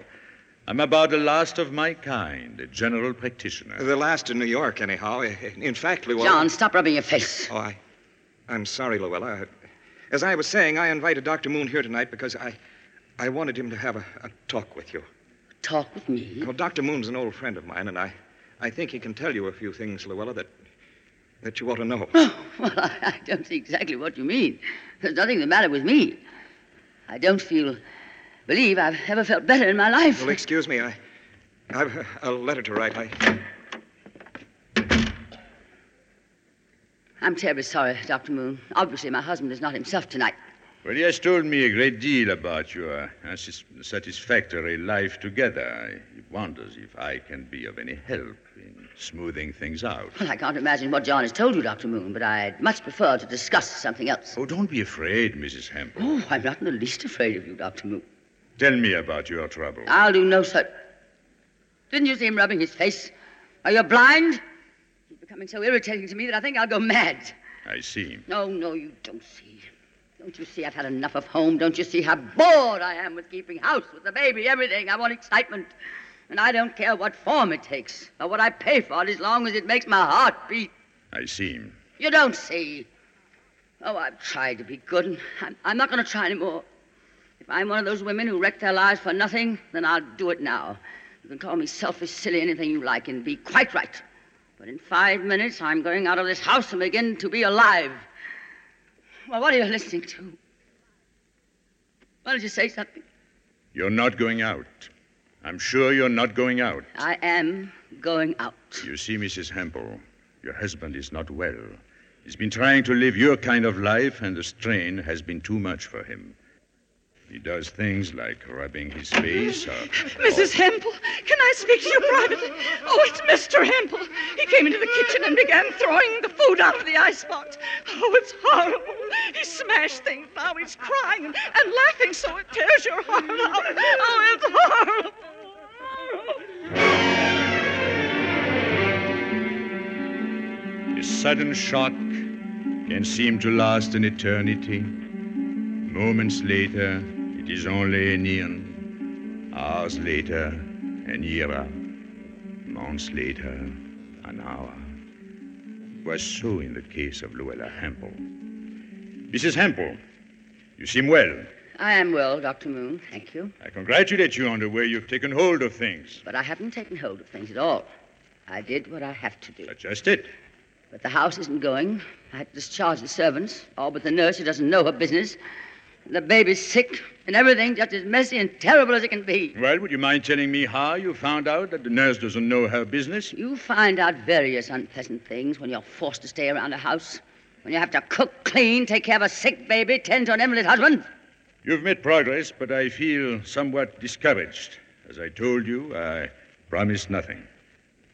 I'm about the last of my kind, a general practitioner. The last in New York, anyhow. In fact, Luella. John, stop rubbing your face. Oh, I, I'm sorry, Luella. As I was saying, I invited Dr. Moon here tonight because I, I wanted him to have a, a talk with you. Talk with me? Well, Dr. Moon's an old friend of mine, and I, I think he can tell you a few things, Luella, that, that you ought to know. Well, I, I don't see exactly what you mean. There's nothing the matter with me. I don't feel, believe I've ever felt better in my life. Well, excuse me. I, I've a- a letter to write. I, I'm terribly sorry, Dr. Moon. Obviously, my husband is not himself tonight. Well, he has told me a great deal about your uh, sis- satisfactory life together. He wonders if I can be of any help in smoothing things out. Well, I can't imagine what John has told you, Dr. Moon, but I'd much prefer to discuss something else. Oh, don't be afraid, Mrs. Hempel. Oh, I'm not in the least afraid of you, Dr. Moon. Tell me about your trouble. I'll do no such. Didn't you see him rubbing his face? Are you blind? He's becoming so irritating to me that I think I'll go mad. I see. No, no, you don't see. Don't you see I've had enough of home? Don't you see how bored I am with keeping house, with the baby, everything? I want excitement. And I don't care what form it takes or what I pay for it as long as it makes my heart beat. I see. You don't see. Oh, I've tried to be good, and I'm, I'm not going to try anymore. If I'm one of those women who wreck their lives for nothing, then I'll do it now. You can call me selfish, silly, anything you like, and be quite right. But in five minutes, I'm going out of this house and begin to be alive. Well, what are you listening to? Why don't you say something? You're not going out. I'm sure you're not going out. I am going out. You see, Mrs. Hempel, your husband is not well. He's been trying to live your kind of life, and the strain has been too much for him. He does things like rubbing his face or. Mrs. Hempel, can I speak to you privately? Oh, it's Mr. Hempel. He came into the kitchen and began throwing the food out of the icebox. Oh, it's horrible. He smashed things. Now he's crying and, and laughing so it tears your heart out. Oh, it's horrible. A sudden shock can seem to last an eternity. Moments later, it is only an eon. Hours later, an era. Months later, an hour. It was so in the case of Luella Hempel. Mrs. Hempel, you seem well. I am well, Dr. Moon. Thank you. I congratulate you on the way you've taken hold of things. But I haven't taken hold of things at all. I did what I have to do. That's just it. But the house isn't going. I had to discharge the servants, all but the nurse who doesn't know her business. And the baby's sick, and everything just as messy and terrible as it can be. Well, would you mind telling me how you found out that the nurse doesn't know her business? You find out various unpleasant things when you're forced to stay around a house. When you have to cook, clean, take care of a sick baby, tend to an invalid husband? You've made progress, but I feel somewhat discouraged. As I told you, I promise nothing.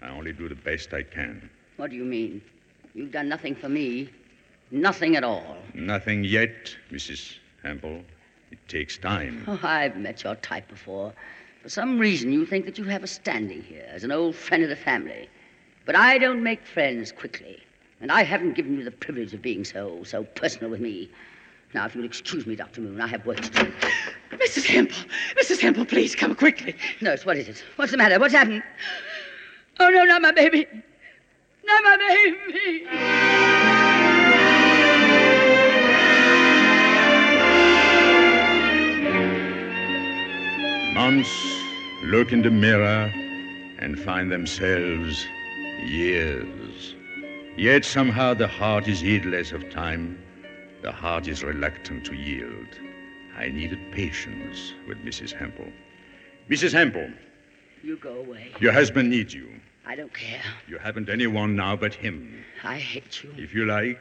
I only do the best I can. What do you mean? You've done nothing for me. Nothing at all. Nothing yet, Mrs. Hempel. It takes time. Oh, I've met your type before. For some reason, you think that you have a standing here as an old friend of the family. But I don't make friends quickly. And I haven't given you the privilege of being so, so personal with me. Now, if you'll excuse me, Dr. Moon, I have work to do. Mrs. Hempel, Mrs. Hempel, please come quickly. Nurse, what is it? What's the matter? What's happened? Oh, no, not my baby. Not my baby. Months look in the mirror and find themselves years. Yet somehow the heart is heedless of time. The heart is reluctant to yield. I needed patience with Mrs. Hempel. Mrs. Hempel, You go away. your husband needs you. I don't care. You haven't anyone now but him. I hate you. If you like,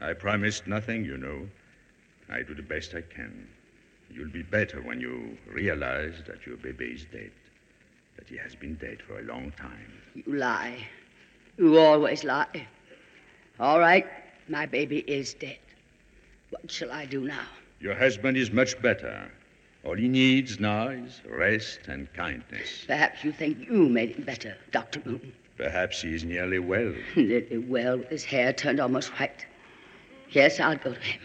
I promised nothing, you know. I do the best I can. You'll be better when you realize that your baby is dead. That he has been dead for a long time. You lie. You always lie. All right, my baby is dead. What shall I do now? Your husband is much better. All he needs now is rest and kindness. Perhaps you think you made him better, Dr. Moon. Perhaps he is nearly well. Nearly well, with his hair turned almost white. Yes, I'll go to him.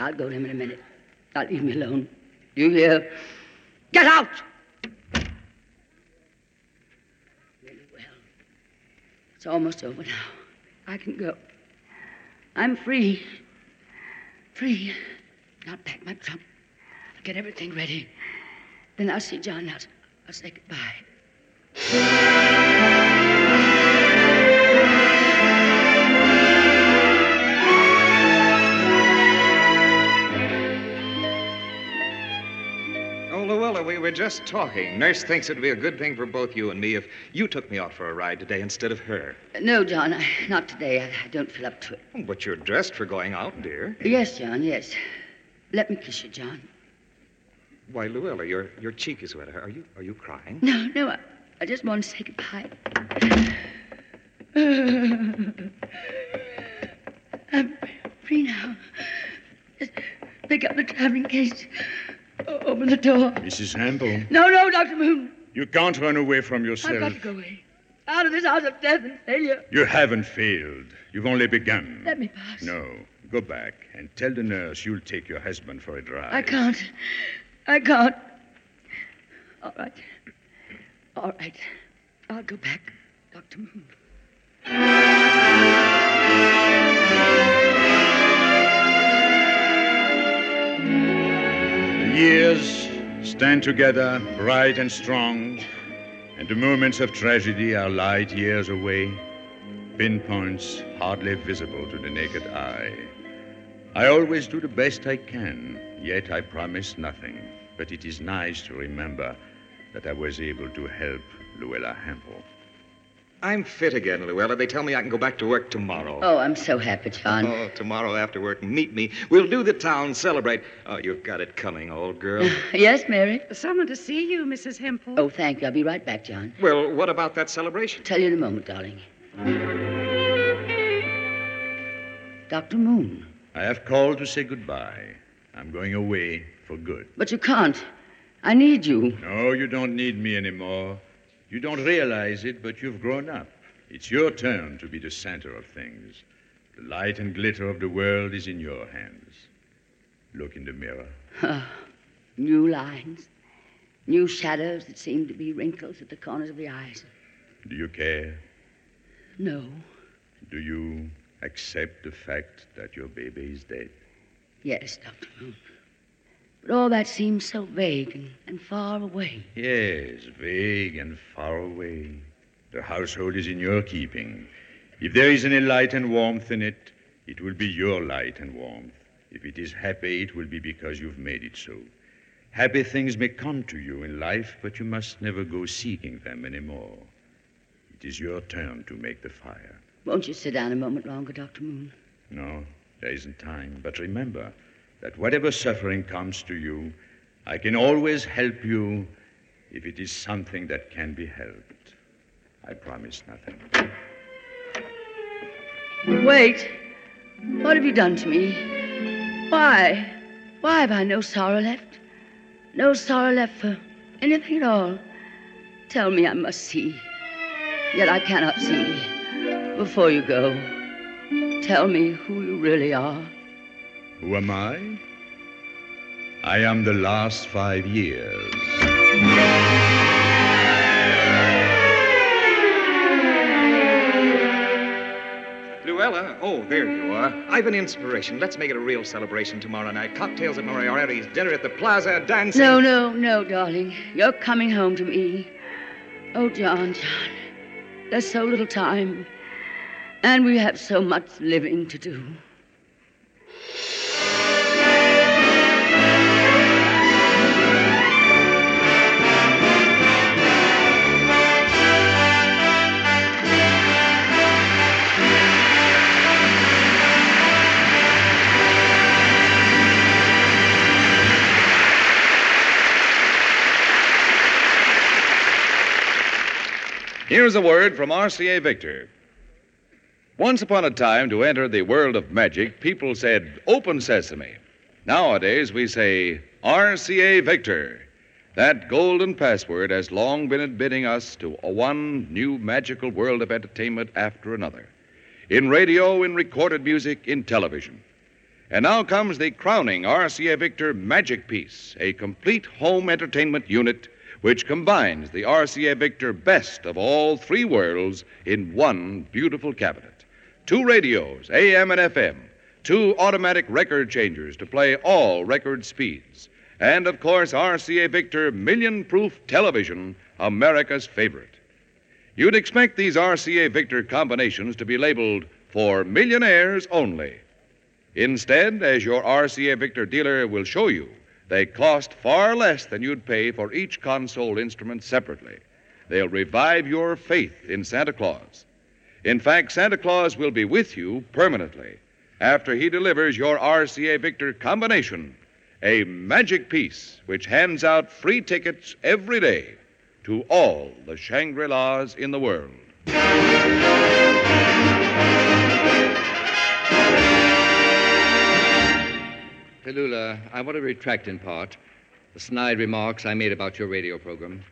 I'll go to him in a minute. Now leave me alone. You hear? Get out! Really well. It's almost over now. I can go. I'm free. Free. I'll pack my trunk. I'll get everything ready. Then I'll see John. I'll, I'll say goodbye. We were just talking. Nurse thinks it'd be a good thing for both you and me if you took me out for a ride today instead of her. No, John, I, not today. I, I don't feel up to it. But you're dressed for going out, dear. Yes, John, yes. Let me kiss you, John. Why, Luella, your your cheek is wet. Are you are you crying? No, no, I, I just want to say goodbye. I'm free now. Just pick up the traveling case. Open the door. Mrs. Hempel, No, no, Dr. Moon. you can't run away from yourself. I've got to go away. Out of this house of death and failure. You haven't failed. You've only begun. Let me pass. No. Go back and tell the nurse you'll take your husband for a drive. I can't. I can't. All right. All right. I'll go back, Dr. Moon. Years stand together, bright and strong, and the moments of tragedy are light years away, pinpoints hardly visible to the naked eye. I always do the best I can, yet I promise nothing. But it is nice to remember that I was able to help Luella Hempel. I'm fit again, Luella. They tell me I can go back to work tomorrow. Oh, I'm so happy, John. Oh, tomorrow after work, meet me. We'll do the town, celebrate. Oh, you've got it coming, old girl. yes, Mary? Someone to see you, Mrs. Hempel. Oh, thank you. I'll be right back, John. well, what about that celebration? Tell you in a moment, darling. Dr. Moon. I have called to say goodbye. I'm going away for good. But you can't. I need you. No, you don't need me anymore. You don't realize it, but you've grown up. It's your turn to be the center of things. The light and glitter of the world is in your hands. Look in the mirror. new lines, new shadows that seem to be wrinkles at the corners of the eyes. Do you care? No. Do you accept the fact that your baby is dead? Yes, Dr. Moon. But all that seems so vague and, and far away. Yes, vague and far away. The household is in your keeping. If there is any light and warmth in it, it will be your light and warmth. If it is happy, it will be because you've made it so. Happy things may come to you in life, but you must never go seeking them anymore. It is your turn to make the fire. Won't you sit down a moment longer, Dr. Moon? No, there isn't time. But remember that whatever suffering comes to you, I can always help you if it is something that can be helped. I promise nothing. Wait. What have you done to me? Why? Why have I no sorrow left? No sorrow left for anything at all. Tell me I must see. Yet I cannot see. Before you go, tell me who you really are. Who am I? I am the last five years. Luella, oh, there you are. I've an inspiration. Let's make it a real celebration tomorrow night. Cocktails at Moriarty's, dinner at the Plaza, dancing. No, no, no, darling. You're coming home to me. Oh, John, John. There's so little time. And we have so much living to do. Here's a word from RCA Victor. Once upon a time, to enter the world of magic, people said, Open Sesame. Nowadays, we say, RCA Victor. That golden password has long been admitting us to one new magical world of entertainment after another in radio, in recorded music, in television. And now comes the crowning RCA Victor Magic Piece, a complete home entertainment unit which combines the RCA Victor best of all three worlds in one beautiful cabinet. Two radios, AM and FM, two automatic record changers to play all record speeds, and of course, RCA Victor million proof television, America's favorite. You'd expect these RCA Victor combinations to be labeled for millionaires only. Instead, as your RCA Victor dealer will show you, they cost far less than you'd pay for each console instrument separately. They'll revive your faith in Santa Claus. In fact, Santa Claus will be with you permanently after he delivers your RCA Victor combination, a magic piece which hands out free tickets every day to all the Shangri La's in the world. Tallulah, I want to retract in part the snide remarks I made about your radio program.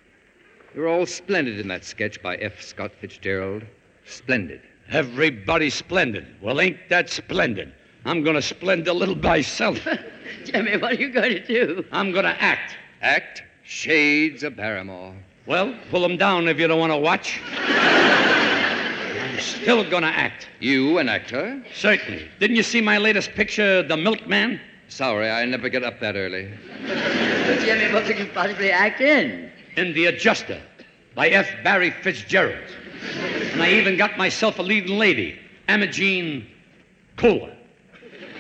You were all splendid in that sketch by F. Scott Fitzgerald. Splendid. Everybody splendid. Well, ain't that splendid? I'm going to splend a little by myself. Jimmy, what are you going to do? I'm going to act. Act? Shades of Barrymore. Well, pull them down if you don't want to watch. I'm still going to act. You, an actor? Certainly. Didn't you see my latest picture, The Milkman? Sorry, I never get up that early. But Jimmy, what could you possibly act in? In The Adjuster by F. Barry Fitzgerald. And I even got myself a leading lady, Imogene Cola.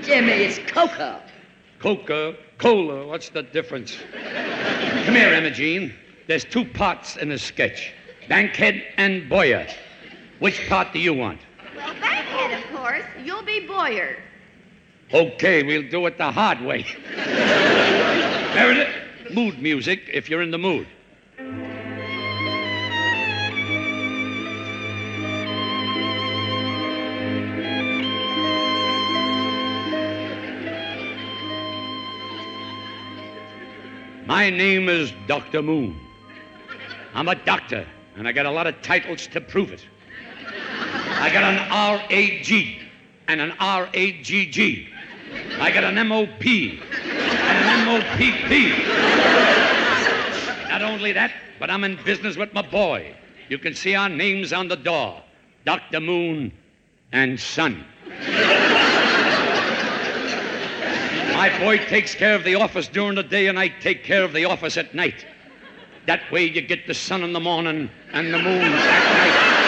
Jimmy, it's Coca. Coca, Cola, what's the difference? Come here, Imogene. There's two parts in the sketch Bankhead and Boyer. Which part do you want? Well, Bankhead, of course. You'll be Boyer. Okay, we'll do it the hard way. Meredith, mood music if you're in the mood. My name is Dr. Moon. I'm a doctor, and I got a lot of titles to prove it. I got an R.A.G. and an R.A.G.G. I got an MOP and an MOPP. Not only that, but I'm in business with my boy. You can see our names on the door Dr. Moon and Son. My boy takes care of the office during the day, and I take care of the office at night. That way, you get the sun in the morning and the moon at night.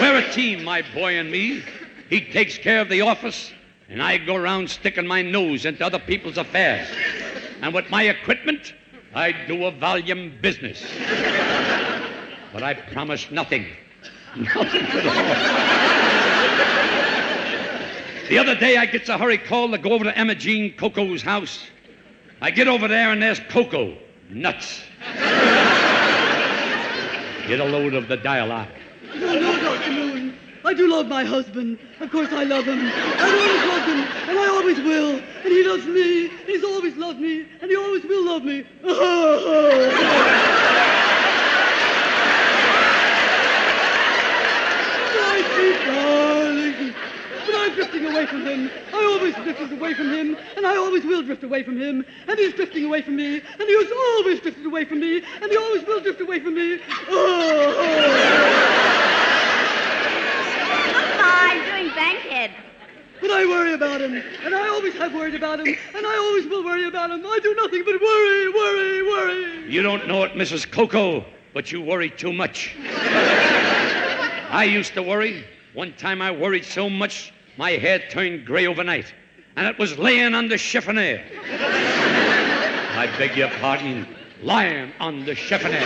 We're a team, my boy and me. He takes care of the office, and I go around sticking my nose into other people's affairs. And with my equipment, I do a volume business. But I promise nothing. Nothing at all. The other day, I gets a hurry call to go over to Emma Jean Coco's house. I get over there, and there's Coco. Nuts. Get a load of the dialogue. No, no, Dr. Moon. I do love my husband. Of course I love him. I've always loved him, and I always will. And he loves me, he's always loved me, and he always will love me. my sweet darling. But I'm drifting away from him. I always drifted away from him, and I always will drift away from him. And he's drifting away from me, and he has always drifted away from me, and he always will drift away from me. Fine, doing Bankhead. But I worry about him, and I always have worried about him, and I always will worry about him. I do nothing but worry, worry, worry. You don't know it, Mrs. Coco, but you worry too much. I used to worry. One time I worried so much, my hair turned gray overnight, and it was laying on the chiffonier. I beg your pardon, lying on the chiffonier.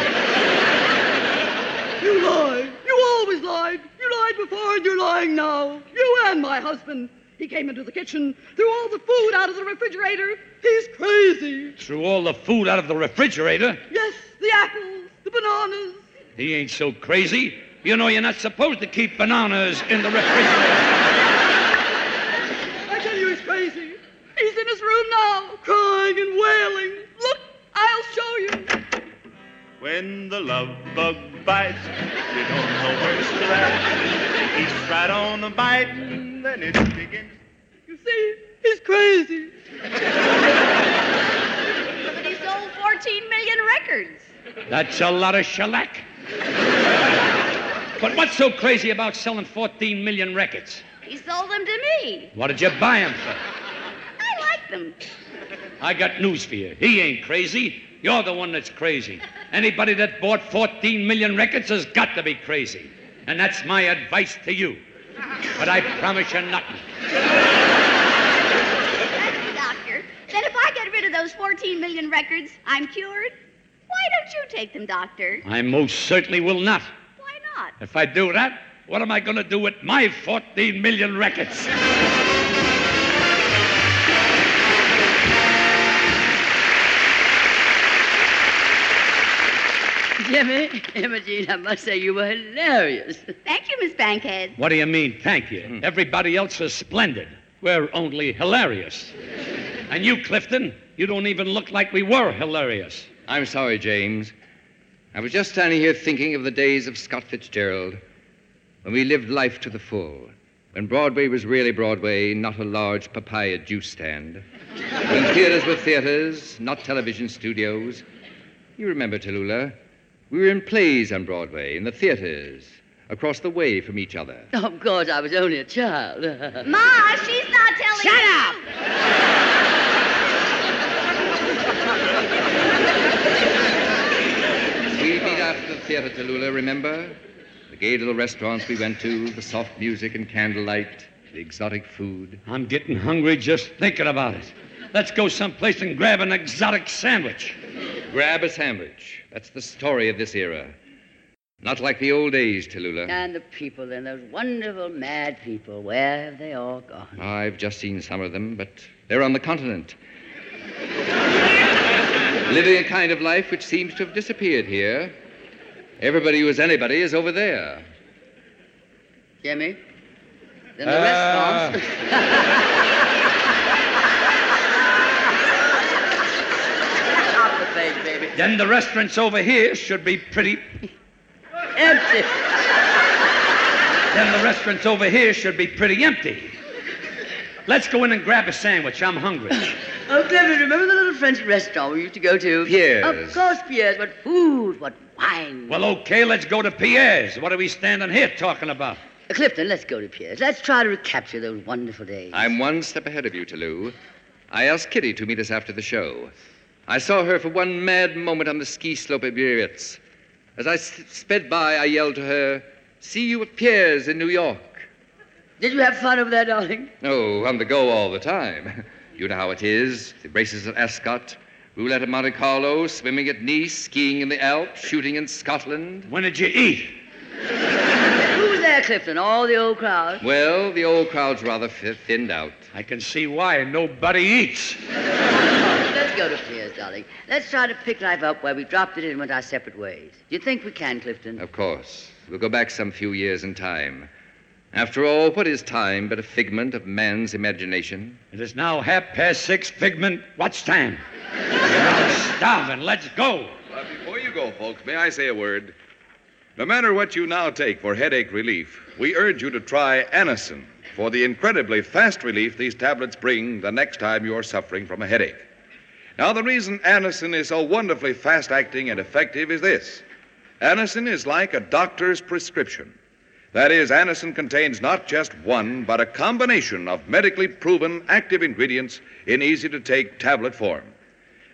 You lie. You always lied. You lied before, and you're lying now. You and my husband. He came into the kitchen, threw all the food out of the refrigerator. He's crazy. Threw all the food out of the refrigerator. Yes, the apples, the bananas. He ain't so crazy. You know you're not supposed to keep bananas in the refrigerator. I tell you, he's crazy. He's in his room now, crying and wailing. Look, I'll show you. When the love bug bites, you don't know where to scratch. He keeps right on biting, then it begins. You see, he's crazy. But he sold 14 million records. That's a lot of shellac. But what's so crazy about selling 14 million records? He sold them to me. What did you buy them for? I like them. I got news for you. He ain't crazy. You're the one that's crazy. Anybody that bought 14 million records has got to be crazy. And that's my advice to you. But I promise you nothing. Doctor. Then if I get rid of those 14 million records, I'm cured? Why don't you take them, Doctor? I most certainly will not. Why not? If I do that, what am I going to do with my 14 million records? Jimmy, Imogene, I must say you were hilarious. Thank you, Miss Bankhead. What do you mean, thank you? Hmm. Everybody else is splendid. We're only hilarious. And you, Clifton, you don't even look like we were hilarious. I'm sorry, James. I was just standing here thinking of the days of Scott Fitzgerald, when we lived life to the full, when Broadway was really Broadway, not a large papaya juice stand, when theaters were theaters, not television studios. You remember, Tallulah? We were in plays on Broadway, in the theaters, across the way from each other. Oh, of course, I was only a child. Ma, she's not telling Shut you. up! We meet after the theater, Tallulah, remember? The gay little restaurants we went to, the soft music and candlelight, the exotic food. I'm getting hungry just thinking about it. Let's go someplace and grab an exotic sandwich. Grab a sandwich. That's the story of this era. Not like the old days, Tallulah. And the people, and those wonderful mad people, where have they all gone? I've just seen some of them, but they're on the continent. Living a kind of life which seems to have disappeared here. Everybody who is anybody is over there. Jimmy? Then the Ah. restaurants. Off the page, baby. Then the restaurants over here should be pretty. Empty. Then the restaurants over here should be pretty empty. Let's go in and grab a sandwich. I'm hungry. Oh, Clifton, remember the little French restaurant we used to go to? Pierre's. Of course, Pierre's. What food, what wine. Well, okay, let's go to Pierre's. What are we standing here talking about? Uh, Clifton, let's go to Pierre's. Let's try to recapture those wonderful days. I'm one step ahead of you, Toulouse. I asked Kitty to meet us after the show. I saw her for one mad moment on the ski slope at Biarritz. As I s- sped by, I yelled to her, See you at Pierre's in New York. Did you have fun over there, darling? Oh, on the go all the time. You know how it is. The races at Ascot, roulette at Monte Carlo, swimming at Nice, skiing in the Alps, shooting in Scotland. When did you eat? Who was there, Clifton, all the old crowd. Well, the old crowd's rather fi- thinned out. I can see why nobody eats. Let's go to Pierre's, darling. Let's try to pick life up where we dropped it and went our separate ways. Do you think we can, Clifton? Of course. We'll go back some few years in time. After all, what is time but a figment of man's imagination? It is now half past six, Figment. What's time? I'm starving. Let's go. But before you go, folks, may I say a word? No matter what you now take for headache relief, we urge you to try Anacin for the incredibly fast relief these tablets bring the next time you're suffering from a headache. Now, the reason Anacin is so wonderfully fast acting and effective is this Anacin is like a doctor's prescription. That is, Anacin contains not just one, but a combination of medically proven active ingredients in easy to take tablet form.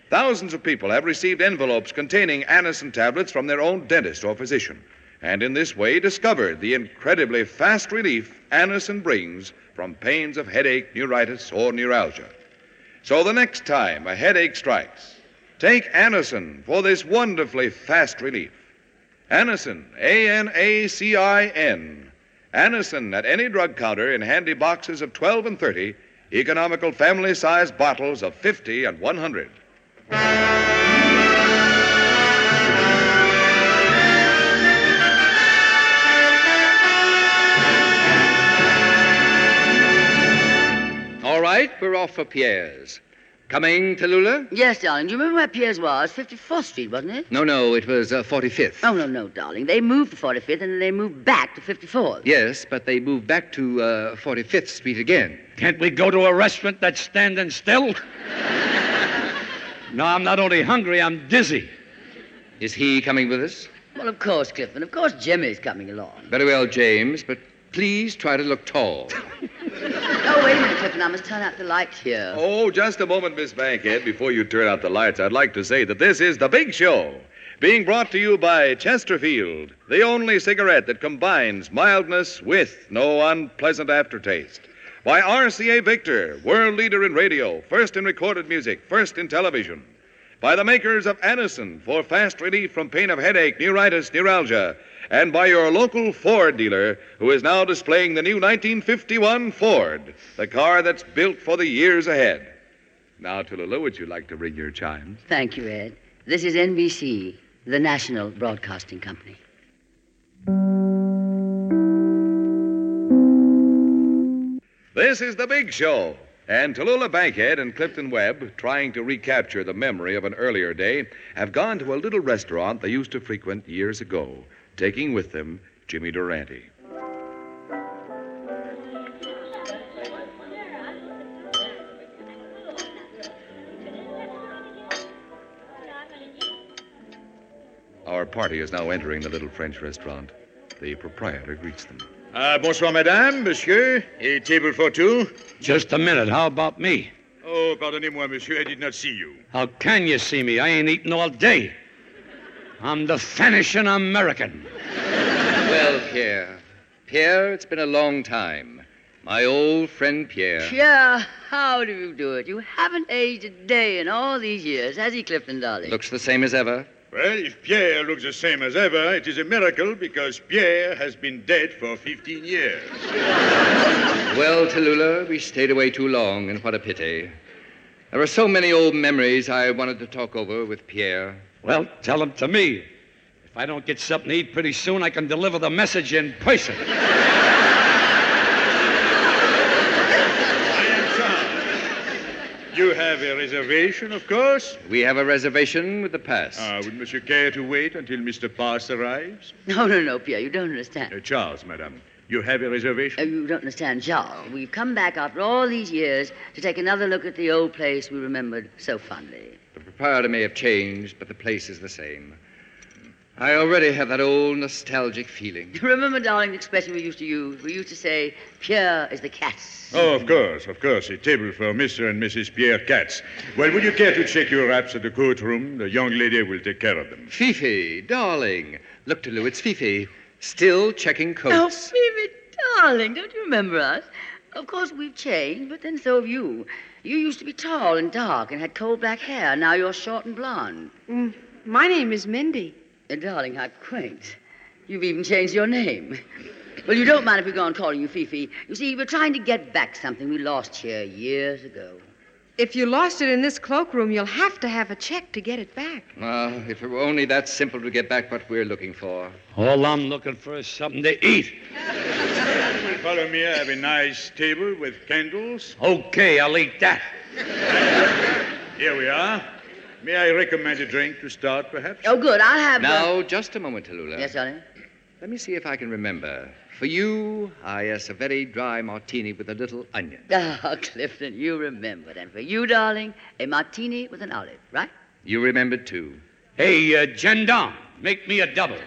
Thousands of people have received envelopes containing Anacin tablets from their own dentist or physician, and in this way discovered the incredibly fast relief Anacin brings from pains of headache, neuritis, or neuralgia. So the next time a headache strikes, take Anacin for this wonderfully fast relief. Anacin, A N A C I N. Anacin at any drug counter in handy boxes of 12 and 30, economical family sized bottles of 50 and 100. Right, we're off for Pierre's. Coming, Tallulah? Yes, darling. Do you remember where Pierre's was? 54th Street, wasn't it? No, no, it was uh, 45th. Oh, no, no, darling. They moved to 45th and then they moved back to 54th. Yes, but they moved back to uh, 45th Street again. Can't we go to a restaurant that's standing still? no, I'm not only hungry, I'm dizzy. Is he coming with us? Well, of course, Clifton. Of course, Jimmy's coming along. Very well, James, but please try to look tall. Oh, wait a minute. I must turn out the light here. Oh, just a moment, Miss Bankhead. Before you turn out the lights, I'd like to say that this is The Big Show, being brought to you by Chesterfield, the only cigarette that combines mildness with no unpleasant aftertaste. By RCA Victor, world leader in radio, first in recorded music, first in television. By the makers of Anacin for fast relief from pain of headache, neuritis, neuralgia. And by your local Ford dealer, who is now displaying the new 1951 Ford, the car that's built for the years ahead. Now, Tallulah, would you like to ring your chimes? Thank you, Ed. This is NBC, the National Broadcasting Company. This is The Big Show. And Tallulah Bankhead and Clifton Webb, trying to recapture the memory of an earlier day, have gone to a little restaurant they used to frequent years ago, taking with them Jimmy Durante. Our party is now entering the little French restaurant. The proprietor greets them. Ah, bonsoir, madame, monsieur. A table for two. Just a minute. How about me? Oh, pardonnez-moi, monsieur, I did not see you. How can you see me? I ain't eaten all day. I'm the finishing American. well, Pierre. Pierre, it's been a long time. My old friend Pierre. Pierre, how do you do it? You haven't aged a day in all these years, has he, Clifton, darling? Looks the same as ever. Well, if Pierre looks the same as ever, it is a miracle because Pierre has been dead for 15 years. Well, Tallulah, we stayed away too long, and what a pity. There are so many old memories I wanted to talk over with Pierre. Well, tell them to me. If I don't get something to eat pretty soon, I can deliver the message in person. I am Charles. You have a reservation, of course. We have a reservation with the pass. Ah, would monsieur care to wait until Mr. Pass arrives? No, no, no, Pierre, you don't understand. Uh, Charles, madame, you have a reservation? Oh, you don't understand, Charles. We've come back after all these years to take another look at the old place we remembered so fondly. The proprietor may have changed, but the place is the same. I already have that old nostalgic feeling. You remember, darling, the expression we used to use? We used to say, Pierre is the cat. Oh, of course, of course. A table for Mr. and Mrs. Pierre Katz. Well, would you care to check your wraps at the courtroom? The young lady will take care of them. Fifi, darling. Look, to Lou, it's Fifi. Still checking coats. Oh, coats. Phoebe, darling, don't you remember us? Of course, we've changed, but then so have you. You used to be tall and dark and had coal black hair. Now you're short and blonde. Mm, my name is Mindy. Uh, darling, how quaint. You've even changed your name. Well, you don't mind if we go on calling you Fifi. You see, we're trying to get back something we lost here years ago. If you lost it in this cloakroom, you'll have to have a check to get it back. Ah, if it were only that simple to get back what we're looking for. All I'm looking for is something to eat. Follow me. I have a nice table with candles. Okay, I'll eat that. Here we are. May I recommend a drink to start, perhaps? Oh, good. I'll have. Now, just a moment, Tallulah. Yes, darling. Let me see if I can remember. For you, ah, yes, a very dry martini with a little onion. Oh, Clifton, you remembered. And for you, darling, a martini with an olive, right? You remembered, too. Hey, uh, Gendon, make me a double.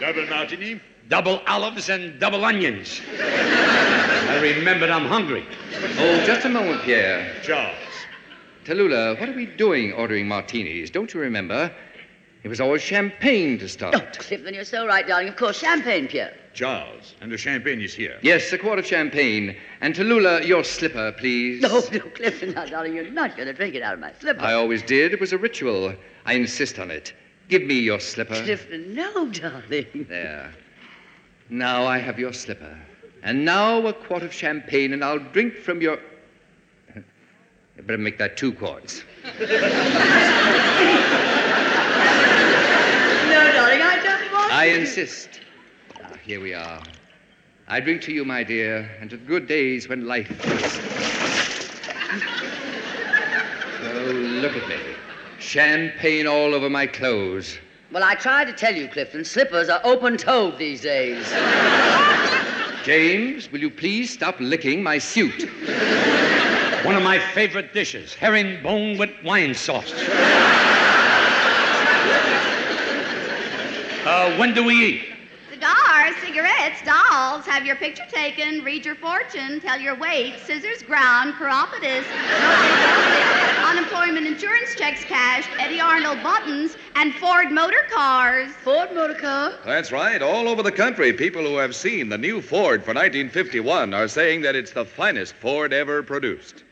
Double martini? Double olives and double onions. I remembered I'm hungry. Oh, just a moment, Pierre. Charles. Tallulah, what are we doing ordering martinis? Don't you remember? It was always champagne to start. Oh, Clifton, you're so right, darling. Of course, champagne, Pierre. Charles, and the champagne is here. Yes, a quart of champagne. And Tallulah, your slipper, please. No, no, Clifton, now, darling, you're not going to drink it out of my slipper. I always did. It was a ritual. I insist on it. Give me your slipper. Clifton, no, darling. There. Now I have your slipper. And now a quart of champagne, and I'll drink from your. You better make that two quarts. No, darling, I don't want I to. Insist. Ah, here we are. I drink to you, my dear, and to the good days when life. Oh, look at me. Champagne all over my clothes. Well, I tried to tell you, Clifton, slippers are open-toed these days. James, will you please stop licking my suit? One of my favorite dishes, herringbone with wine sauce. Uh, when do we eat? Cigars, cigarettes, dolls, have your picture taken, read your fortune, tell your weight, scissors ground, chiropodist, unemployment insurance checks cashed, Eddy Arnold buttons, and Ford motor cars. Ford motor car? That's right. All over the country, people who have seen the new Ford for 1951 are saying that it's the finest Ford ever produced.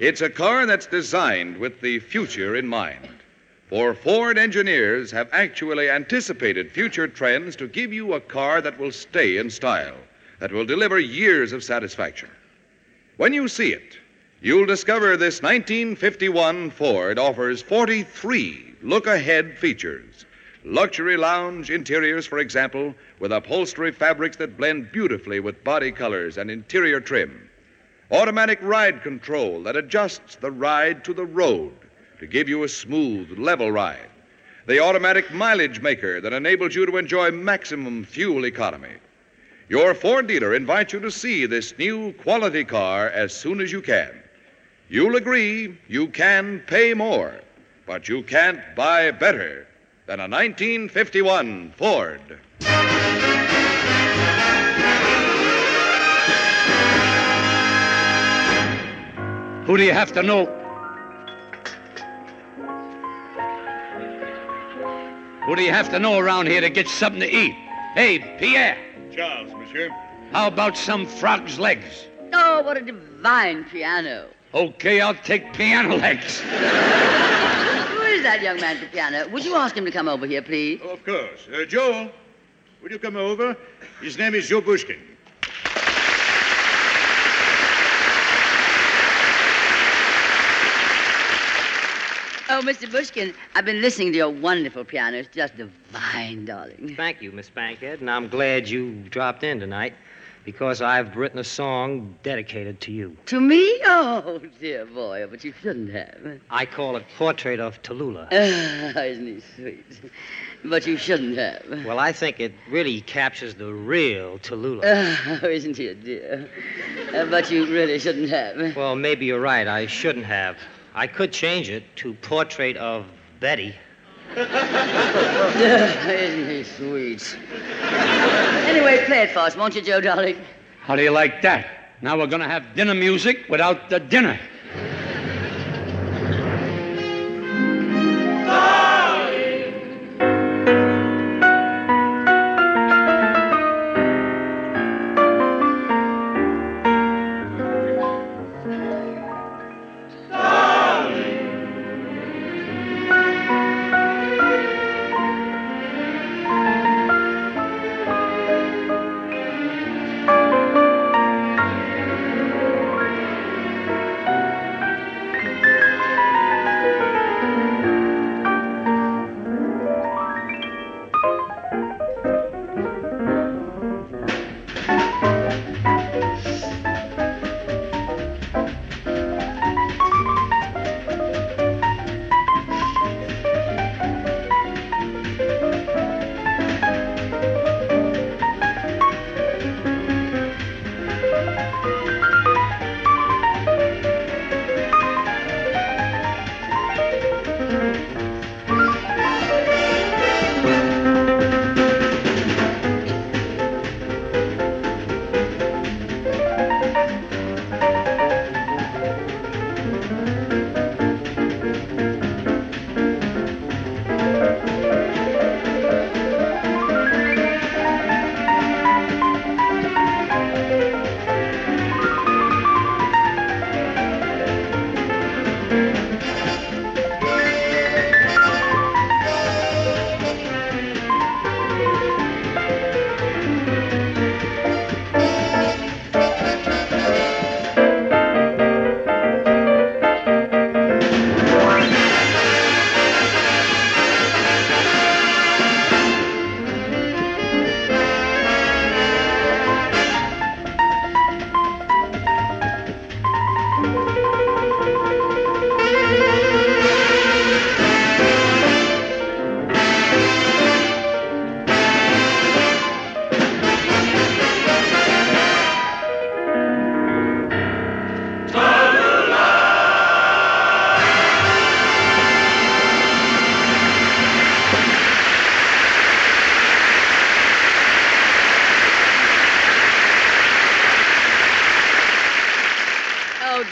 It's a car that's designed with the future in mind. For Ford engineers have actually anticipated future trends to give you a car that will stay in style, that will deliver years of satisfaction. When you see it, you'll discover this 1951 Ford offers 43 look ahead features. Luxury lounge interiors, for example, with upholstery fabrics that blend beautifully with body colors and interior trim. Automatic ride control that adjusts the ride to the road to give you a smooth, level ride. The automatic mileage maker that enables you to enjoy maximum fuel economy. Your Ford dealer invites you to see this new quality car as soon as you can. You'll agree you can pay more, but you can't buy better than a 1951 Ford. Who do you have to know? Who do you have to know around here to get something to eat? Hey, Pierre, Charles, monsieur. how about some frog's legs? Oh, what a divine piano. Okay, I'll take piano legs. Who is that young man at the piano? Would you ask him to come over here, please? Oh, of course. Uh, Joe, would you come over? His name is Joe Bushkin. Oh, Mr. Bushkin, I've been listening to your wonderful piano. It's just divine, darling. Thank you, Miss Bankhead, and I'm glad you dropped in tonight because I've written a song dedicated to you. To me? Oh, dear boy, but you shouldn't have. I call it Portrait of Tallulah. Ah, isn't he sweet? But you shouldn't have. Well, I think it really captures the real Tallulah. Oh, isn't he a dear? Uh, but you really shouldn't have. Well, maybe you're right. I shouldn't have. I could change it to Portrait of Betty. Isn't he sweet? Anyway, play it for us, won't you, Joe, darling? How do you like that? Now we're going to have dinner music without the dinner.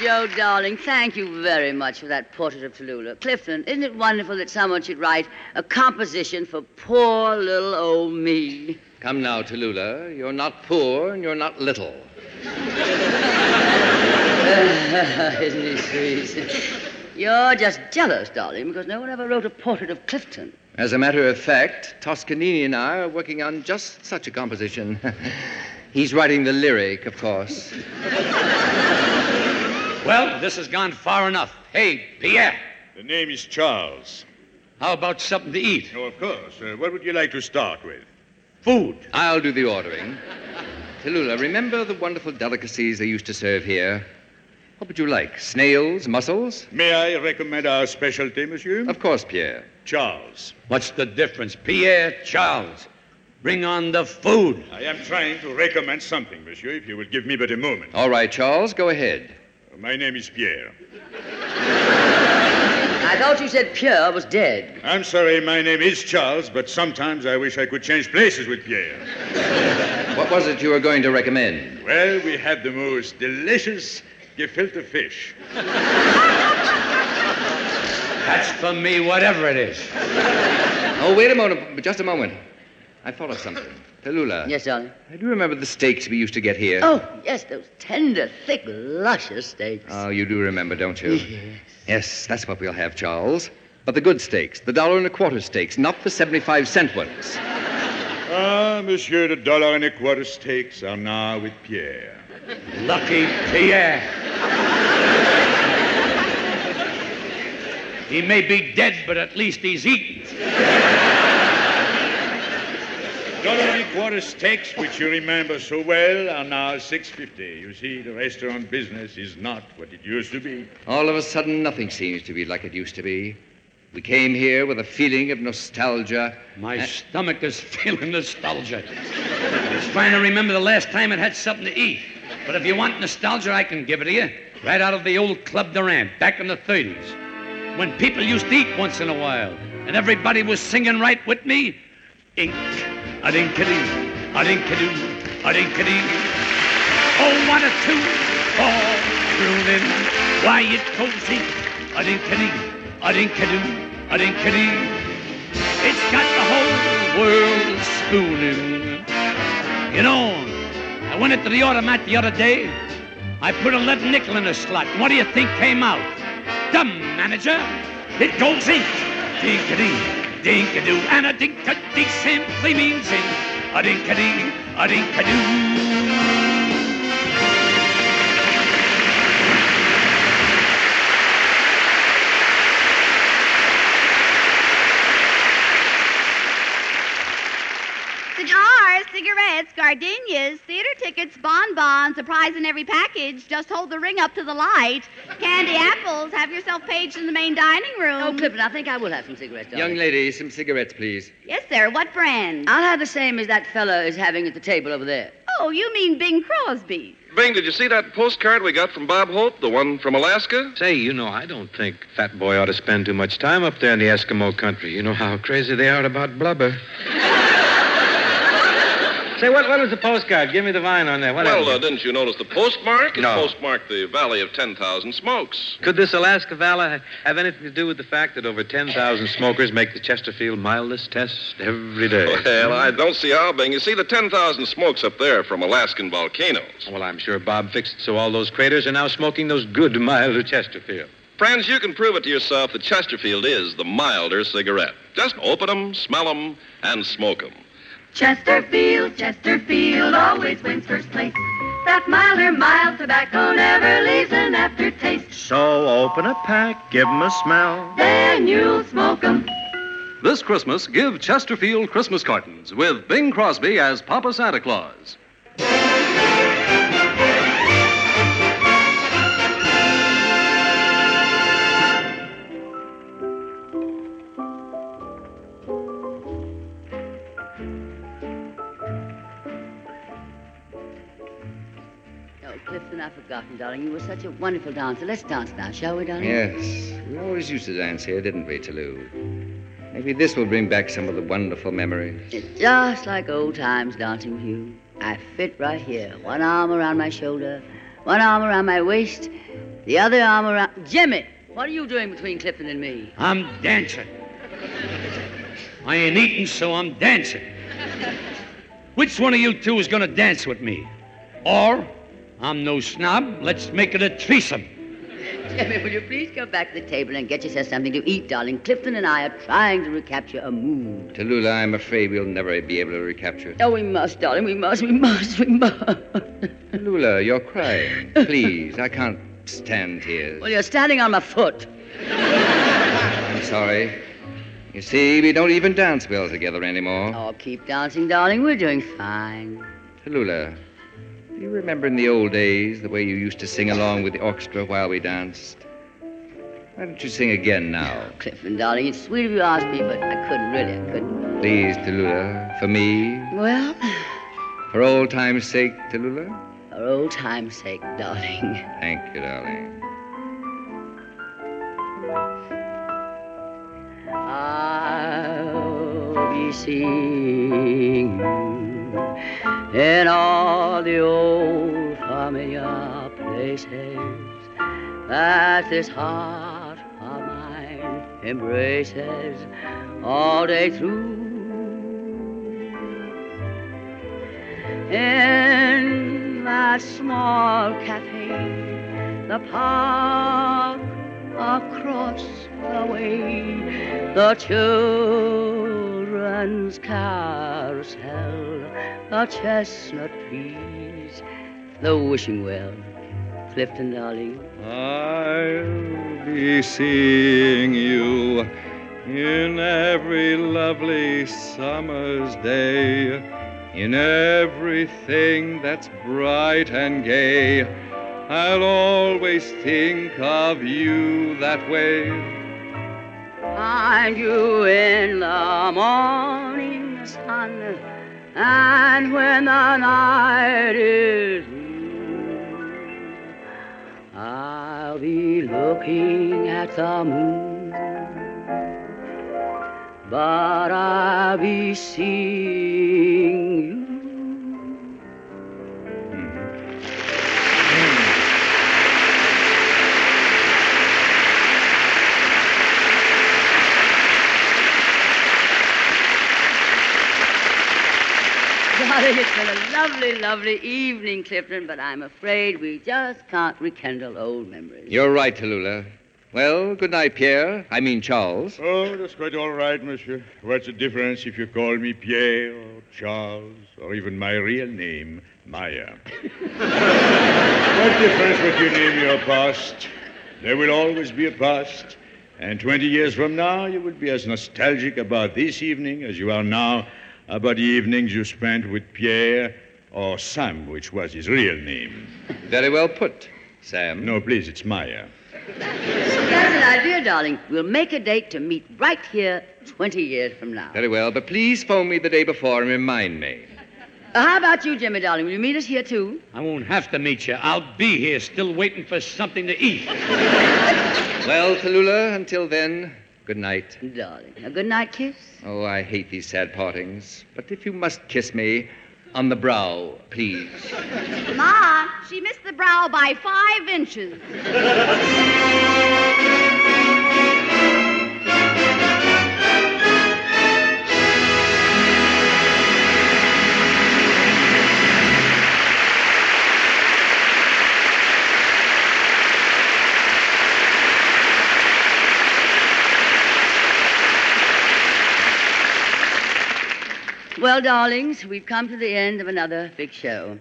Oh, darling, thank you very much for that portrait of Tallulah. Clifton, isn't it wonderful that someone should write a composition for poor little old me? Come now, Tallulah. You're not poor and you're not little. Isn't he sweet? You're just jealous, darling, because no one ever wrote a portrait of Clifton. As a matter of fact, Toscanini and I are working on just such a composition. He's writing the lyric, of course. Well, this has gone far enough. Hey, Pierre. The name is Charles. How about something to eat? Oh, of course. Uh, what would you like to start with? Food. I'll do the ordering. Tallulah, remember the wonderful delicacies they used to serve here? What would you like? Snails, mussels? May I recommend our specialty, monsieur? Of course, Pierre. Charles. What's the difference? Pierre, Charles. Bring on the food. I am trying to recommend something, monsieur, if you will give me but a moment. All right, Charles, go ahead. My name is Pierre. I thought you said Pierre was dead. I'm sorry, my name is Charles, but sometimes I wish I could change places with Pierre. What was it you were going to recommend? Well, we have the most delicious gefilte fish. That's for me, whatever it is. Oh, wait a moment, just a moment. I thought of something. Tallulah. Yes, darling. Do you remember the steaks we used to get here? Oh, yes, those tender, thick, luscious steaks. Oh, you do remember, don't you? Yes. Yes, that's what we'll have, Charles. But the good steaks, the dollar and a quarter steaks, not the 75 cent ones. Ah, monsieur, the dollar and a quarter steaks are now with Pierre. Lucky Pierre. he may be dead, but at least he's eaten. Dollar and a quarter steaks, which you remember so well, are now six fifty. You see, the restaurant business is not what it used to be. All of a sudden, nothing seems to be like it used to be. We came here with a feeling of nostalgia. My eh? stomach is feeling nostalgia. It's trying to remember the last time it had something to eat. But if you want nostalgia, I can give it to you. Right out of the old Club Durant, back in the 30s. When people used to eat once in a while, and everybody was singing right with me. Ink, Oh, a dink a doo, a dink a doo, a a doo. Oh, a crooning. Why, it ink, a dink a doo, a dink a doo, a dink a doo. It's got the whole world spooning. You know, I went into the automat the other day. I put a lead nickel in the slot. What do you think came out? Dumb manager. It goes ink. Dink-a-dee, dink-a-doo. And a dink-a-dee simply means ink. A dink-a-dee, a dink-a-doo. Cigarettes, gardenias, theater tickets, bonbons, a prize in every package. Just hold the ring up to the light. Candy apples. Have yourself paged in the main dining room. Oh, Clifton, I think I will have some cigarettes, darling. Young lady, some cigarettes, please. Yes, sir. What brand? I'll have the same as that fellow is having at the table over there. Oh, you mean Bing Crosby. Bing, did you see that postcard we got from Bob Hope, the one from Alaska? Say, you know, I don't think Fat Boy ought to spend too much time up there in the Eskimo country. You know how crazy they are about blubber. Say, what, what was the postcard? Give me the vine on that. What well, uh, didn't you notice the postmark? It No. postmarked the Valley of 10,000 Smokes. Could this Alaska Valley have anything to do with the fact that over 10,000 smokers make the Chesterfield mildest test every day? Well, I don't see how, Bing. You see, the 10,000 smokes up there from Alaskan volcanoes. Well, I'm sure Bob fixed it so all those craters are now smoking those good, milder Chesterfield. Friends, you can prove it to yourself that Chesterfield is the milder cigarette. Just open 'em, smell 'em, and smoke 'em. Chesterfield, Chesterfield always wins first place. That milder, mild tobacco never leaves an aftertaste. So open a pack, give 'em a smell. Then you'll smoke 'em. This Christmas, give Chesterfield Christmas cartons with Bing Crosby as Papa Santa Claus. Clifton, I've forgotten, darling. You were such a wonderful dancer. Let's dance now, shall we, darling? Yes, we always used to dance here, didn't we, Toulouse? Maybe this will bring back some of the wonderful memories. It's just like old times dancing with you. I fit right here. One arm around my shoulder, one arm around my waist, The other arm around. Jimmy, what are you doing between Clifton and me? I'm dancing. I ain't eating, so I'm dancing. Which one of you two is going to dance with me? Or, I'm no snob, let's make it a threesome. Jimmy, will you please go back to the table and get yourself something to eat, darling? Clifton and I are trying to recapture a mood. Tallulah, I'm afraid we'll never be able to recapture. it. Oh, we must, darling. We must, we must, we must. Tallulah, you're crying. Please, I can't stand tears. Well, you're standing on my foot. I'm sorry. You see, we don't even dance well together anymore. Oh, keep dancing, darling. We're doing fine. Tallulah, do you remember in the old days the way you used to sing along with the orchestra while we danced? Why don't you sing again now? Oh, Clifton, darling, it's sweet of you to ask me, but I couldn't really. I couldn't. Please, Tallulah, for me, Well, for old time's sake, Tallulah. for old time's sake, darling. Thank you, darling. I'll be you in all the old familiar places that this heart of mine embraces all day through. In that small cafe, the park across the way, the children's carousel, the chestnut trees, the wishing well. Clifton, darling. I'll be seeing you in every lovely summer's day, in everything that's bright and gay. I'll always think of you that way. Find you in the morning sun, and when the night is new, I'll be looking at the moon, but I'll be seeing you. Darling, it's been a lovely, lovely evening, Clifton, but I'm afraid we just can't rekindle old memories. You're right, Tallulah. Well, good night, Pierre. I mean, Charles. Oh, that's quite all right, monsieur. What's the difference if you call me Pierre or Charles or even my real name, Maya? what difference would you name your past? There will always be a past. And 20 years from now, you will be as nostalgic about this evening as you are now about the evenings you spent with Pierre or Sam, which was his real name. Very well put, Sam. No, please, it's Maya. That's an idea, darling. We'll make a date to meet right here 20 years from now. Very well, but please phone me the day before and remind me. Uh, how about you, Jimmy, darling? Will you meet us here, too? I won't have to meet you. I'll be here still waiting for something to eat. Well, Tallulah, until then, good night. Darling, a good night kiss? Oh, I hate these sad partings. But if you must kiss me on the brow, please. Ma, she missed the brow by five inches. Well, darlings, we've come to the end of another big show.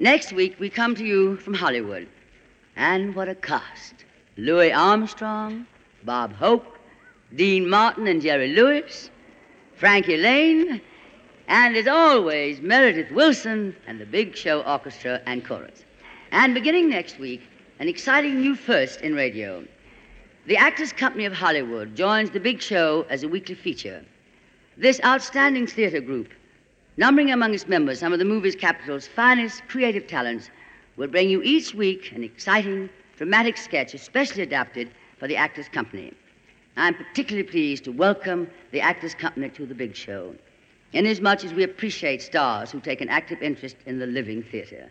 Next week, we come to you from Hollywood. And what a cast. Louis Armstrong, Bob Hope, Dean Martin and Jerry Lewis, Frankie Laine, and as always, Meredith Willson and the Big Show Orchestra and Chorus. And beginning next week, an exciting new first in radio. The Actors Company of Hollywood joins the Big Show as a weekly feature. This outstanding theater group, numbering among its members some of the movie's capital's finest creative talents, will bring you each week an exciting, dramatic sketch especially adapted for the Actors Company. I'm particularly pleased to welcome the Actors Company to the big show, inasmuch as we appreciate stars who take an active interest in the living theater.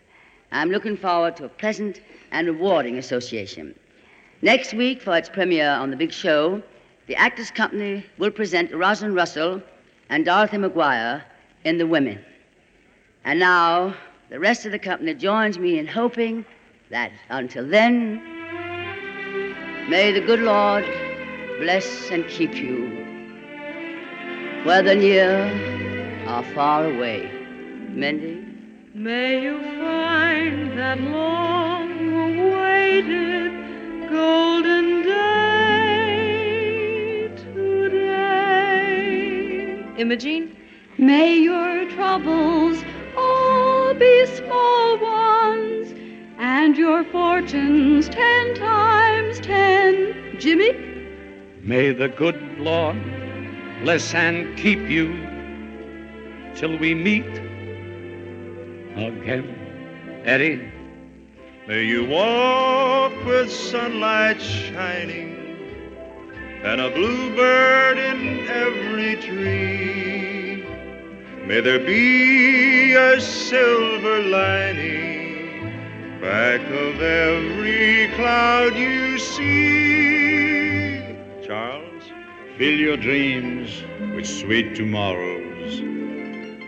I'm looking forward to a pleasant and rewarding association. Next week, for its premiere on the big show, the Actors Company will present Rosalind Russell and Dorothy McGuire in The Women. And now, the rest of the company joins me in hoping that until then, may the good Lord bless and keep you, whether near or far away. Mindy? May you find that long awaited golden day Imogene? May your troubles all be small ones, and your fortunes ten times ten. Jimmy? May the good Lord bless and keep you till we meet again. Eddy? May you walk with sunlight shining and a bluebird in every tree. May there be a silver lining back of every cloud you see. Charles, fill your dreams with sweet tomorrows.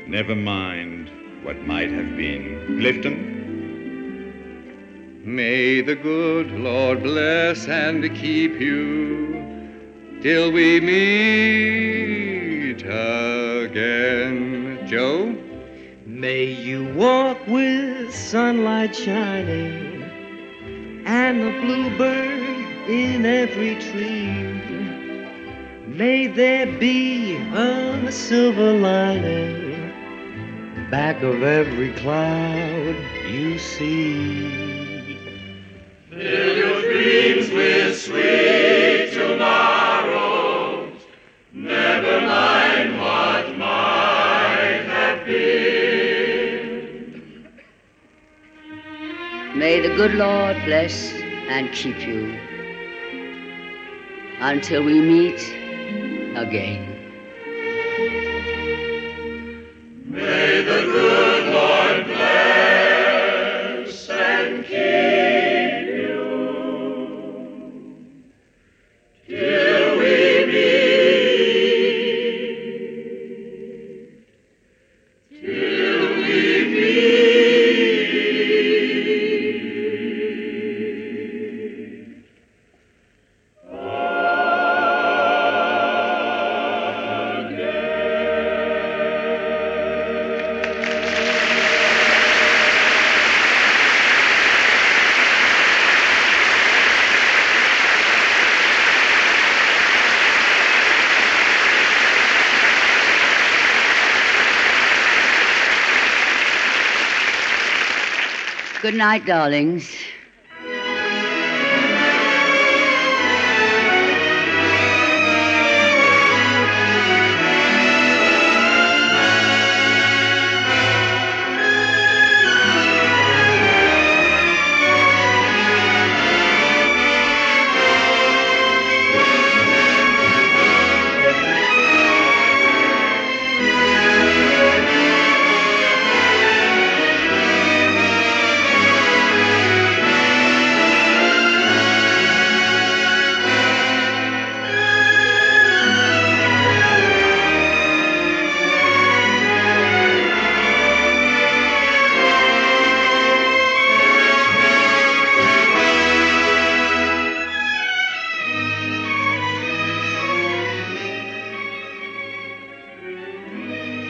Never mind what might have been. Clifton? May the good Lord bless and keep you till we meet again. Joe? May you walk with sunlight shining and the bluebird in every tree. May there be a silver lining back of every cloud you see. Fill your dreams with sweet tomorrows. May the good Lord bless and keep you until we meet again. May the good night, darlings.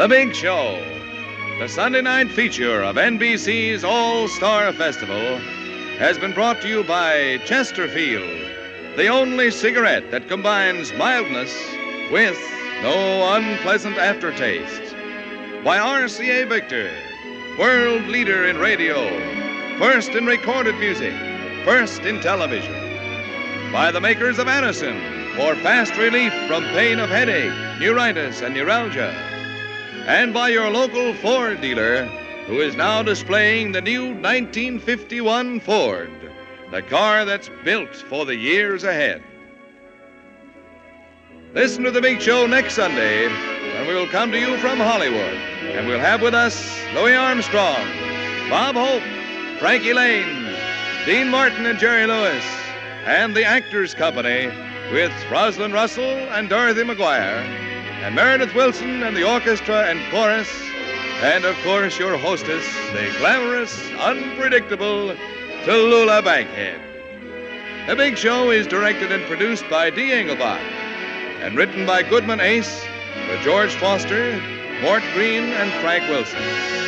The Big Show, the Sunday night feature of NBC's All Star Festival, has been brought to you by Chesterfield, the only cigarette that combines mildness with no unpleasant aftertaste. By RCA Victor, world leader in radio, first in recorded music, first in television. By the makers of Anacin, for fast relief from pain of headache, neuritis, and neuralgia and by your local Ford dealer, who is now displaying the new 1951 Ford, the car that's built for the years ahead. Listen to the big show next Sunday when we will come to you from Hollywood, and we'll have with us Louis Armstrong, Bob Hope, Frankie Laine, Dean Martin, and Jerry Lewis, and the Actors Company with Rosalind Russell and Dorothy McGuire, and Meredith Willson and the orchestra and chorus, and of course your hostess, the glamorous, unpredictable Tallulah Bankhead. The Big Show is directed and produced by Dee Engelbach and written by Goodman Ace with George Foster, Mort Green, and Frank Wilson.